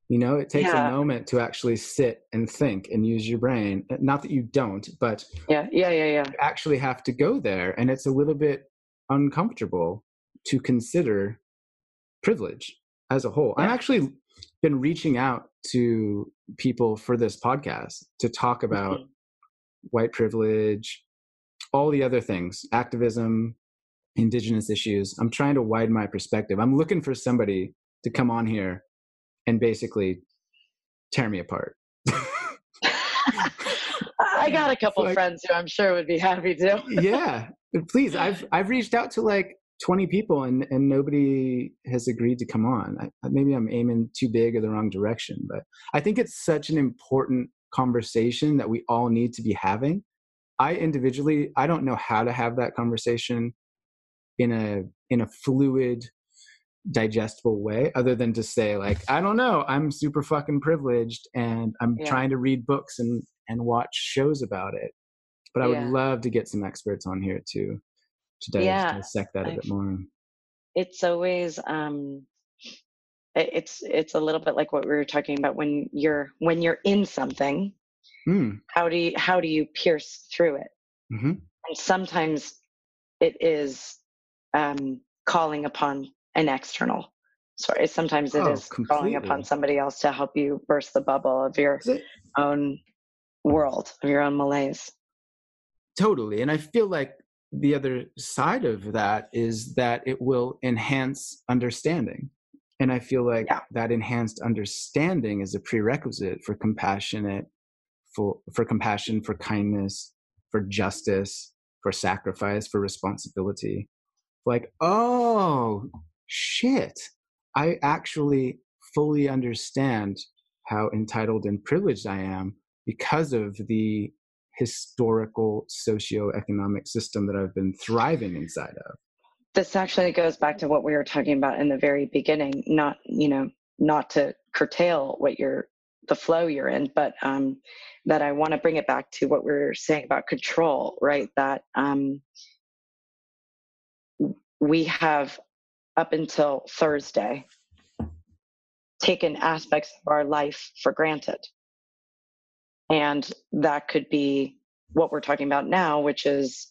Speaker 1: You know, it takes yeah. a moment to actually sit and think and use your brain. Not that you don't, but
Speaker 2: yeah, yeah, yeah, yeah.
Speaker 1: You actually have to go there, and it's a little bit uncomfortable to consider privilege as a whole. Yeah. I've actually been reaching out to people for this podcast to talk about mm-hmm. White privilege, all the other things, activism, indigenous issues. I'm trying to widen my perspective. I'm looking for somebody to come on here and basically tear me apart.
Speaker 2: I got a couple like, friends who I'm sure would be happy to.
Speaker 1: yeah, please. I've I've reached out to like 20 people and and nobody has agreed to come on. I, maybe I'm aiming too big or the wrong direction, but I think it's such an important conversation that we all need to be having. I individually, I don't know how to have that conversation in a in a fluid digestible way other than to say like i don't know i'm super fucking privileged and i'm yeah. trying to read books and and watch shows about it but i would love to get some experts on here to to yeah, dissect that a I've, bit more
Speaker 2: it's always um it's it's a little bit like what we were talking about when you're when you're in something mm. how do you how do you pierce through it mm-hmm. and sometimes it is um calling upon an external sorry sometimes it oh, is completely. calling upon somebody else to help you burst the bubble of your own world of your own malaise
Speaker 1: totally and i feel like the other side of that is that it will enhance understanding and i feel like yeah. that enhanced understanding is a prerequisite for compassionate for for compassion for kindness for justice for sacrifice for responsibility like oh shit, I actually fully understand how entitled and privileged I am because of the historical socio-economic system that I've been thriving inside of.
Speaker 2: This actually goes back to what we were talking about in the very beginning, not, you know, not to curtail what you're the flow you're in, but um, that I want to bring it back to what we are saying about control, right? That um, we have up until Thursday taken aspects of our life for granted. And that could be what we're talking about now, which is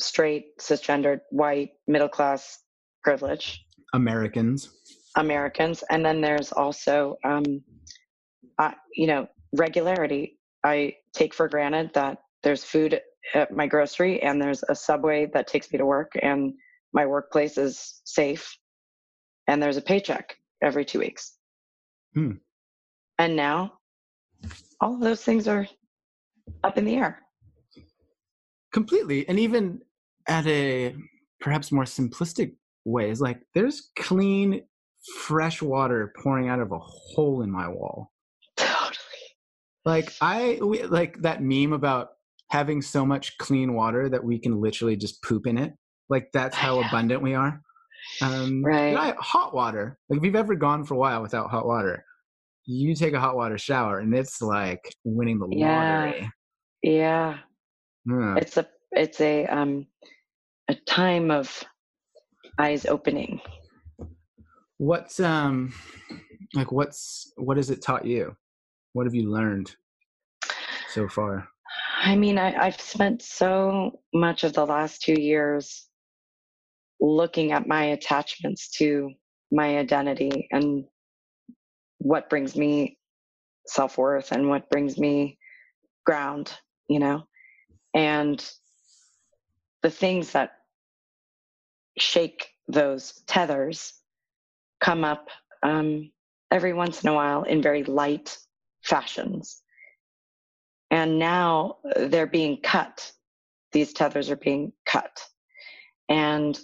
Speaker 2: straight, cisgendered, white, middle class privilege.
Speaker 1: Americans.
Speaker 2: Americans. And then there's also, um, uh, you know, regularity. I take for granted that there's food at my grocery and there's a subway that takes me to work and my workplace is safe and there's a paycheck every two weeks. Hmm. And now all of those things are up in the air.
Speaker 1: Completely. And even at a perhaps more simplistic way, is like there's clean, fresh water pouring out of a hole in my wall.
Speaker 2: Totally.
Speaker 1: Like I, we, like that meme about having so much clean water that we can literally just poop in it. Like that's how abundant we are. Um,
Speaker 2: right.
Speaker 1: I, hot water. Like if you've ever gone for a while without hot water, you take a hot water shower and it's like winning the
Speaker 2: Yeah.
Speaker 1: lottery.
Speaker 2: Yeah.
Speaker 1: Hmm.
Speaker 2: It's a it's a um a time of eyes opening.
Speaker 1: What's um like what's what has it taught you? What have you learned so far?
Speaker 2: I mean, I, I've spent so much of the last two years looking at my attachments to my identity and what brings me self worth and what brings me ground, you know? And the things that shake those tethers come up um, every once in a while in very light fashions. And now they're being cut. These tethers are being cut. And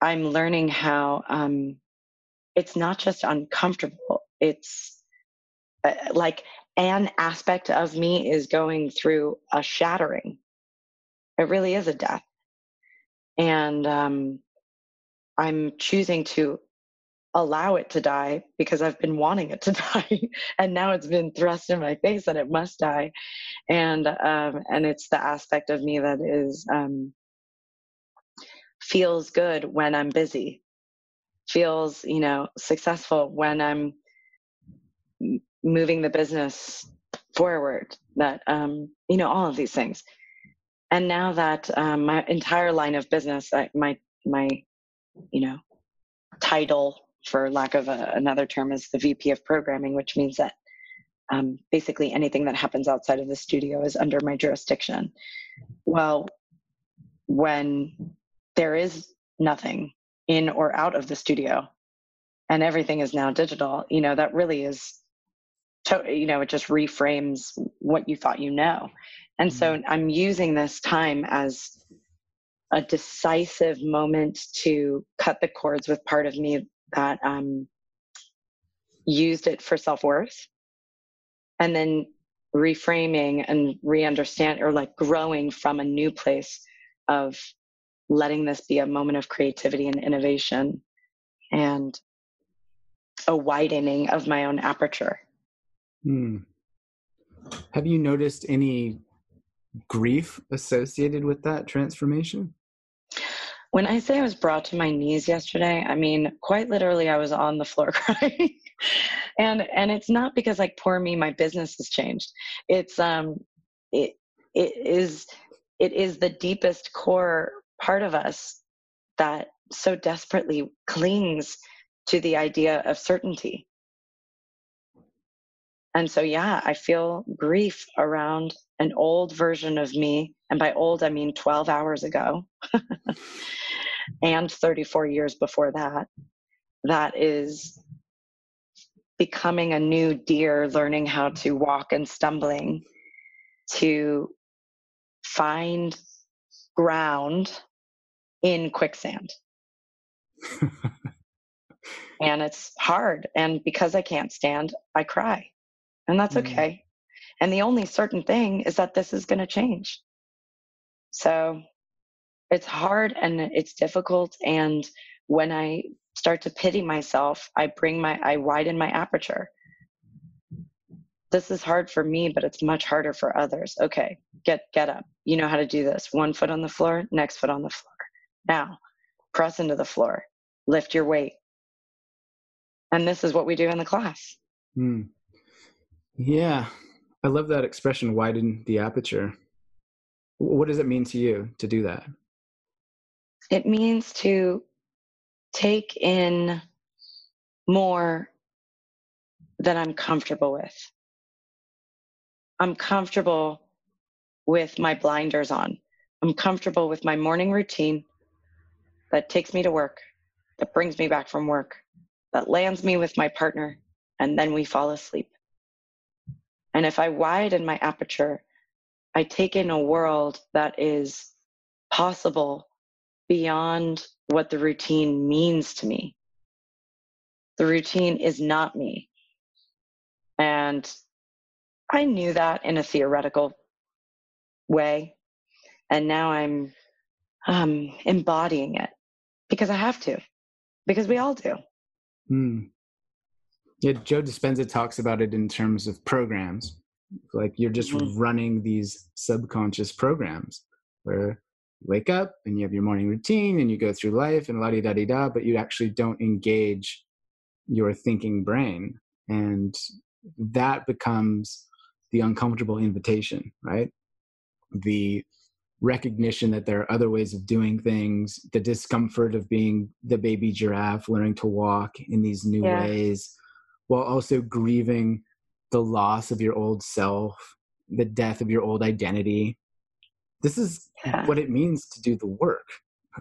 Speaker 2: I'm learning how um, it's not just uncomfortable, it's uh, like an aspect of me is going through a shattering. It really is a death. And um, I'm choosing to allow it to die because I've been wanting it to die, and now it's been thrust in my face that it must die, and um, and it's the aspect of me that is um, feels good when I'm busy, feels you know successful when I'm moving the business forward. That um, you know all of these things, and now that um, my entire line of business, I, my my you know title for lack of a, another term is the vp of programming which means that um, basically anything that happens outside of the studio is under my jurisdiction. Well when there is nothing in or out of the studio and everything is now digital you know that really is you know it just reframes what you thought you know and so i'm using this time as a decisive moment to cut the cords with part of me that um, used it for self worth, and then reframing and re understand or like growing from a new place of letting this be a moment of creativity and innovation and a widening of my own aperture.
Speaker 1: Hmm. Have you noticed any grief associated with that transformation?
Speaker 2: When I say I was brought to my knees yesterday, I mean quite literally I was on the floor crying. and and it's not because like poor me my business has changed. It's um it it is it is the deepest core part of us that so desperately clings to the idea of certainty. And so, yeah, I feel grief around an old version of me. And by old, I mean 12 hours ago and 34 years before that. That is becoming a new deer, learning how to walk and stumbling to find ground in quicksand. and it's hard. And because I can't stand, I cry. And that's
Speaker 1: Mhm.
Speaker 2: okay. And the only certain thing is that this is going to change. So it's hard and it's difficult. And when I start to pity myself, I bring my, I widen my aperture. This is hard for me, but it's much harder for others. Okay, get get up. You know how to do this. One foot on the floor, next foot on the floor. Now, press into the floor. Lift your weight. And this is what we do in the class.
Speaker 1: Hmm. Yeah, I love that expression, widen the aperture. What does it mean to you to do that?
Speaker 2: It means to take in more than I'm comfortable with. I'm comfortable with my blinders on. I'm comfortable with my morning routine that takes me to work, that brings me back from work, that lands me with my partner, and then we fall asleep. And if I widen my aperture, I take in a world that is possible beyond what the routine means to me. The routine is not me. And I knew that in a theoretical way. and now i'm um embodying it because i have to because we all do
Speaker 1: Hmm. Yeah, Joe Dispenza talks about it in terms of programs. Like you're just
Speaker 2: Mhm.
Speaker 1: running these subconscious programs where you wake up and you have your morning routine and you go through life and la di da di da, but you actually don't engage your thinking brain. And that becomes the uncomfortable invitation, right? The recognition that there are other ways of doing things, the discomfort of being the baby giraffe, learning to walk in these new
Speaker 2: Yeah.
Speaker 1: ways, while also grieving the loss of your old self, the death of your old identity. This is
Speaker 2: Yeah.
Speaker 1: what it means to do the work,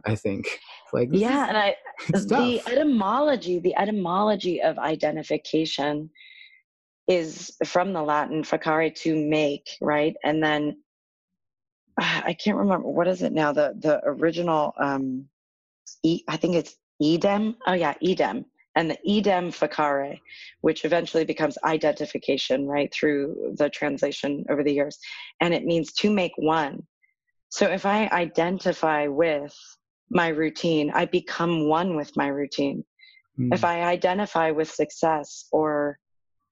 Speaker 1: I think. Like,
Speaker 2: yeah and i the etymology the etymology of identification is from the latin facare to make right and then i can't remember what is it now the the original um e, i think it's edem oh yeah edem and the idem facare which eventually becomes identification right through the translation over the years and it means to make one so if i identify with my routine i become one with my routine
Speaker 1: Mm.
Speaker 2: if I identify with success or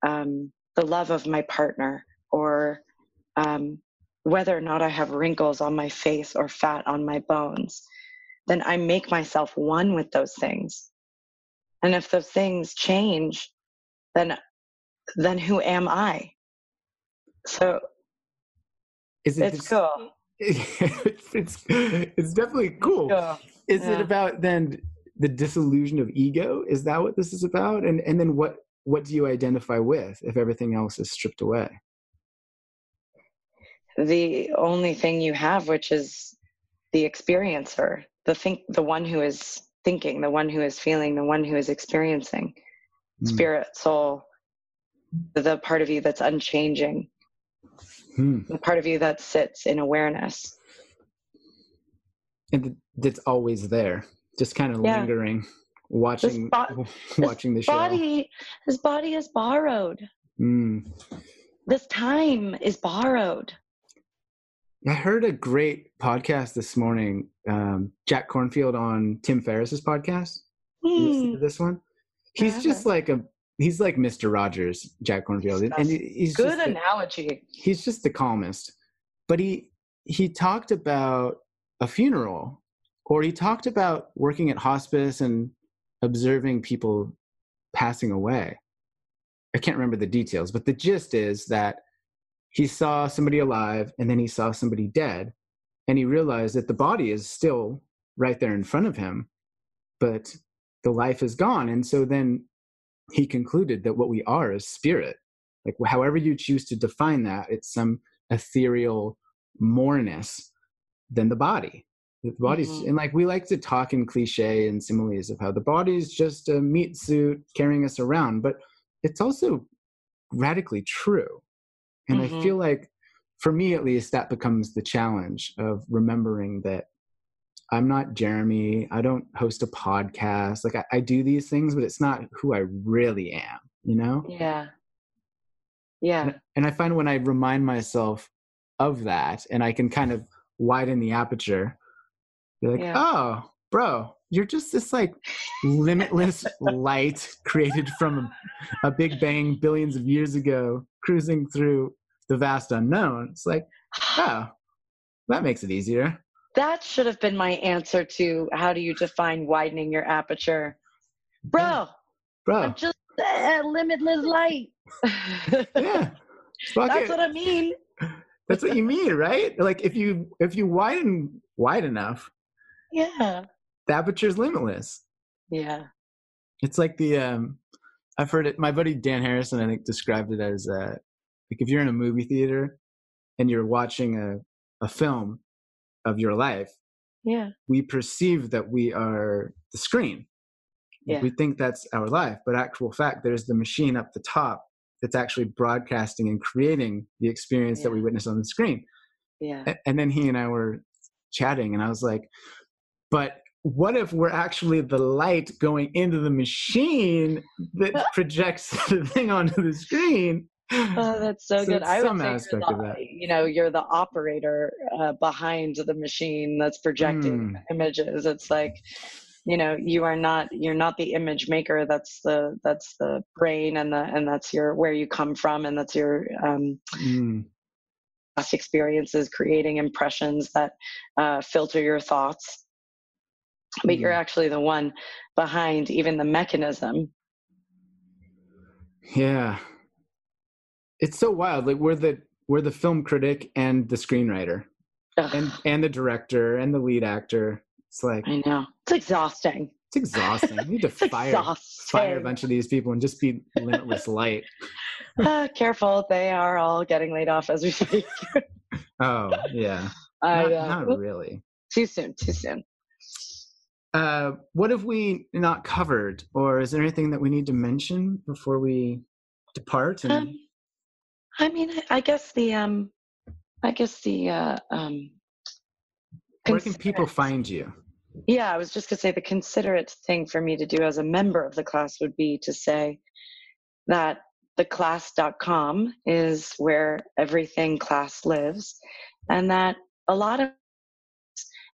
Speaker 2: um, the love of my partner or um, whether or not I have wrinkles on my face or fat on my bones, then I make myself one with those things. And if those things change, then then who am I? So
Speaker 1: is it
Speaker 2: it's
Speaker 1: this-
Speaker 2: cool.
Speaker 1: it's, it's it's definitely cool.
Speaker 2: Cool.
Speaker 1: Is it about then the disillusion of ego? Is that what this is about? And and then what what do you identify with if everything else is stripped away?
Speaker 2: The only thing you have, which is the experiencer, the think, the one who is thinking, the one who is feeling, the one who is experiencing.
Speaker 1: Mm.
Speaker 2: spirit, soul, the part of you that's unchanging,
Speaker 1: Hmm.
Speaker 2: the part of you that sits in awareness.
Speaker 1: And th- that's always there, just kind of
Speaker 2: Yeah.
Speaker 1: lingering, watching
Speaker 2: bo-
Speaker 1: watching the show.
Speaker 2: Body, this body is borrowed.
Speaker 1: Mm.
Speaker 2: This time is borrowed.
Speaker 1: I heard a great podcast this morning. Um, Jack Kornfield on Tim Ferriss's podcast.
Speaker 2: Hmm,
Speaker 1: this one? He's just like a he's like Mr. Rogers, Jack Kornfield, and, and he's
Speaker 2: Good
Speaker 1: just the-
Speaker 2: analogy.
Speaker 1: he's just the calmest. But he he talked about a funeral, or he talked about working at hospice and observing people passing away. I can't remember the details, but the gist is that he saw somebody alive and then he saw somebody dead, and he realized that the body is still right there in front of him, but the life is gone. And so then he concluded that what we are is spirit like however you choose to define that it's some ethereal moreness than the body the body's
Speaker 2: Mhm.
Speaker 1: and like we like to talk in cliche and similes of how the body's just a meat suit carrying us around but it's also radically true and i
Speaker 2: Mhm.
Speaker 1: feel like for me at least that becomes the challenge of remembering that i'm not jeremy i don't host a podcast like I, I do these things but it's not who i really am you know
Speaker 2: Yeah. Yeah.
Speaker 1: and, and I find when I remind myself of that and I can kind of widen the aperture, be like,
Speaker 2: Yeah.
Speaker 1: oh, bro, you're just this like limitless light created from a, a big bang billions of years ago, cruising through the vast unknown. It's like, oh, that makes it easier.
Speaker 2: That should have been my answer to how do you define widening your aperture? Bro,
Speaker 1: Bro,
Speaker 2: I'm just a limitless light.
Speaker 1: yeah. Fuck
Speaker 2: That's
Speaker 1: it.
Speaker 2: what I mean.
Speaker 1: That's what you mean, right? Like if you if you widen wide enough,
Speaker 2: Yeah.
Speaker 1: The aperture's limitless.
Speaker 2: Yeah.
Speaker 1: It's like the um I've heard it my buddy Dan Harrison I think described it as uh like if you're in a movie theater and you're watching a a film of your life,
Speaker 2: Yeah.
Speaker 1: we perceive that we are the screen.
Speaker 2: Yeah.
Speaker 1: We think that's our life, but actual fact there's the machine up the top that's actually broadcasting and creating the experience that we witness on the screen.
Speaker 2: Yeah.
Speaker 1: And then he and I were chatting, and I was like, "But what if we're actually the light going into the machine that projects the thing onto the screen?"
Speaker 2: Oh, that's so,
Speaker 1: So
Speaker 2: good. I would
Speaker 1: some
Speaker 2: say the,
Speaker 1: of that.
Speaker 2: you know, you're the operator uh, behind the machine that's projecting
Speaker 1: Mm.
Speaker 2: images. It's like, you know, you are not you're not the image maker. That's the that's the brain and the and that's your where you come from and that's your um,
Speaker 1: Mm.
Speaker 2: past experiences creating impressions that uh, filter your thoughts. But you're
Speaker 1: Mm.
Speaker 2: actually the one behind even the mechanism.
Speaker 1: Yeah. It's so wild. Like we're the we're the film critic and the screenwriter
Speaker 2: Ugh,
Speaker 1: and and the director and the lead actor. It's like
Speaker 2: I know it's exhausting.
Speaker 1: it's exhausting. You need to fire
Speaker 2: exhausting.
Speaker 1: fire a bunch of these people and just be limitless light.
Speaker 2: Uh, careful, they are all getting laid off as we speak.
Speaker 1: Oh yeah.
Speaker 2: I,
Speaker 1: Not,
Speaker 2: uh,
Speaker 1: not really.
Speaker 2: too soon, too soon.
Speaker 1: Uh, what have we not covered, or is there anything that we need to mention before we depart? And
Speaker 2: Um, I mean, I, I guess the um, I guess the uh, um.
Speaker 1: where can people find you?
Speaker 2: Yeah, I was just gonna say the considerate thing for me to do as a member of the class would be to say that theclass.com is where everything class lives, and that a lot of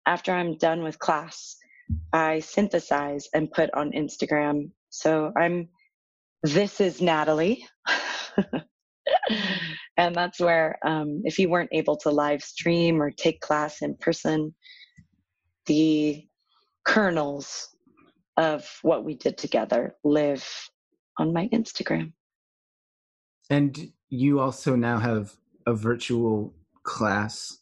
Speaker 2: after I'm done with class, I synthesize and put on Instagram. So I'm this is Natalie. and that's where um, if you weren't able to live stream or take class in person, the kernels of what we did together live on my Instagram.
Speaker 1: And you also now have a virtual class.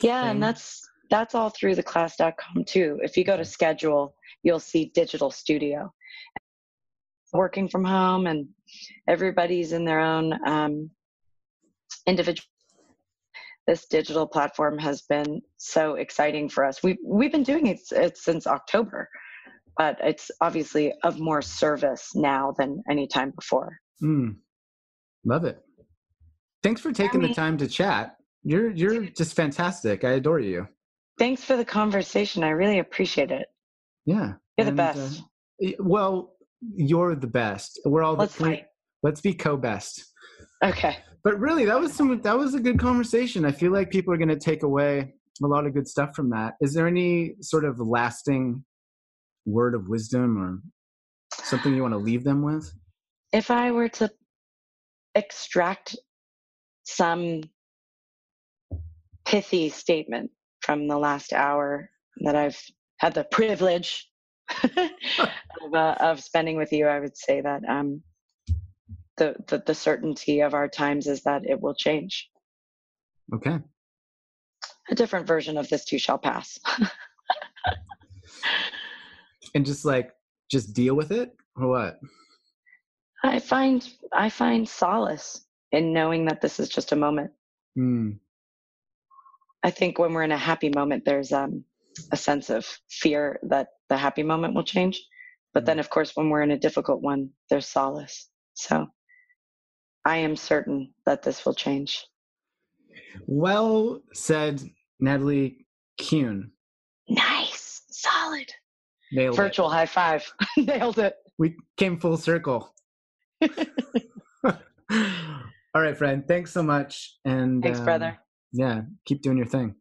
Speaker 2: Yeah,
Speaker 1: thing.
Speaker 2: and that's that's all through the class.com too. If you go to schedule, you'll see digital studio. Working from home and everybody's in their own um, individual this digital platform has been so exciting for us. We've we've been doing it, it since October, but it's obviously of more service now than any time before.
Speaker 1: Mm, love it. Thanks for taking the
Speaker 2: mean-
Speaker 1: time to chat. You're you're just fantastic. I adore you.
Speaker 2: Thanks for the conversation. I really appreciate it.
Speaker 1: Yeah,
Speaker 2: You're the best.
Speaker 1: uh, well, you're the best. We're all
Speaker 2: Let's
Speaker 1: the,
Speaker 2: fight.
Speaker 1: Let's be co-best.
Speaker 2: Okay.
Speaker 1: But really, that was some. That was a good conversation. I feel like people are going to take away a lot of good stuff from that. Is there any sort of lasting word of wisdom or something you want to leave them with?
Speaker 2: If I were to extract some pithy statement from the last hour that I've had the privilege of, uh, of spending with you, I would say that um, the, the the certainty of our times is that it will change.
Speaker 1: Okay.
Speaker 2: A different version of this too shall pass.
Speaker 1: And just like just deal with it or what?
Speaker 2: I find I find solace in knowing that this is just a moment.
Speaker 1: Mm,
Speaker 2: I think when we're in a happy moment, there's um, a sense of fear that the happy moment will change. But then, of course, when we're in a difficult one, there's solace. So I am certain that this will change.
Speaker 1: well said, Natalie Kuhn.
Speaker 2: Nice. Solid.
Speaker 1: Nailed
Speaker 2: Virtual high five. Nailed it.
Speaker 1: it. We came full circle. All right, friend. Thanks so much. And
Speaker 2: Thanks,
Speaker 1: um,
Speaker 2: brother.
Speaker 1: Yeah, keep doing your thing.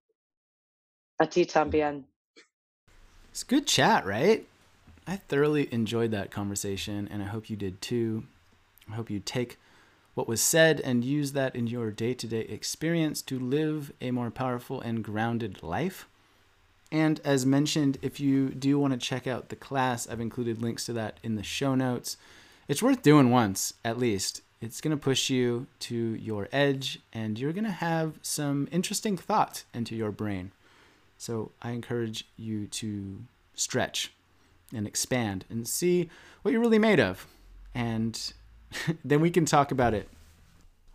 Speaker 2: A ti también.
Speaker 1: It's good chat, right? I thoroughly enjoyed that conversation, and I hope you did too. I hope you take what was said and use that in your day to day experience to live a more powerful and grounded life. And as mentioned, if you do want to check out the class, I've included links to that in the show notes. It's worth doing once, at least. It's going to push you to your edge, and you're going to have some interesting thoughts into your brain. So I encourage you to stretch and expand and see what you're really made of. And then we can talk about it.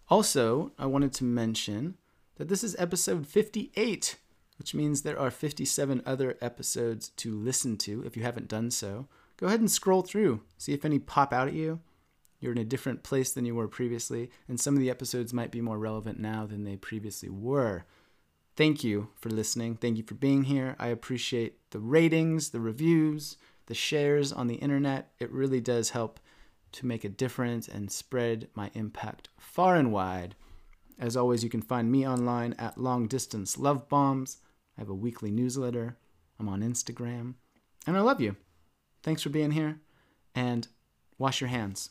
Speaker 1: Also, I wanted to mention that this is episode 58, which means there are 57 other episodes to listen to if you haven't done so. Go ahead and scroll through, see if any pop out at you. You're in a different place than you were previously, and some of the episodes might be more relevant now than they previously were. Thank you for listening. Thank you for being here. I appreciate the ratings, the reviews, the shares on the internet. It really does help to make a difference and spread my impact far and wide. As always, you can find me online at Long Distance Love Bombs. I have a weekly newsletter. I'm on Instagram. And I love you. Thanks for being here. And wash your hands.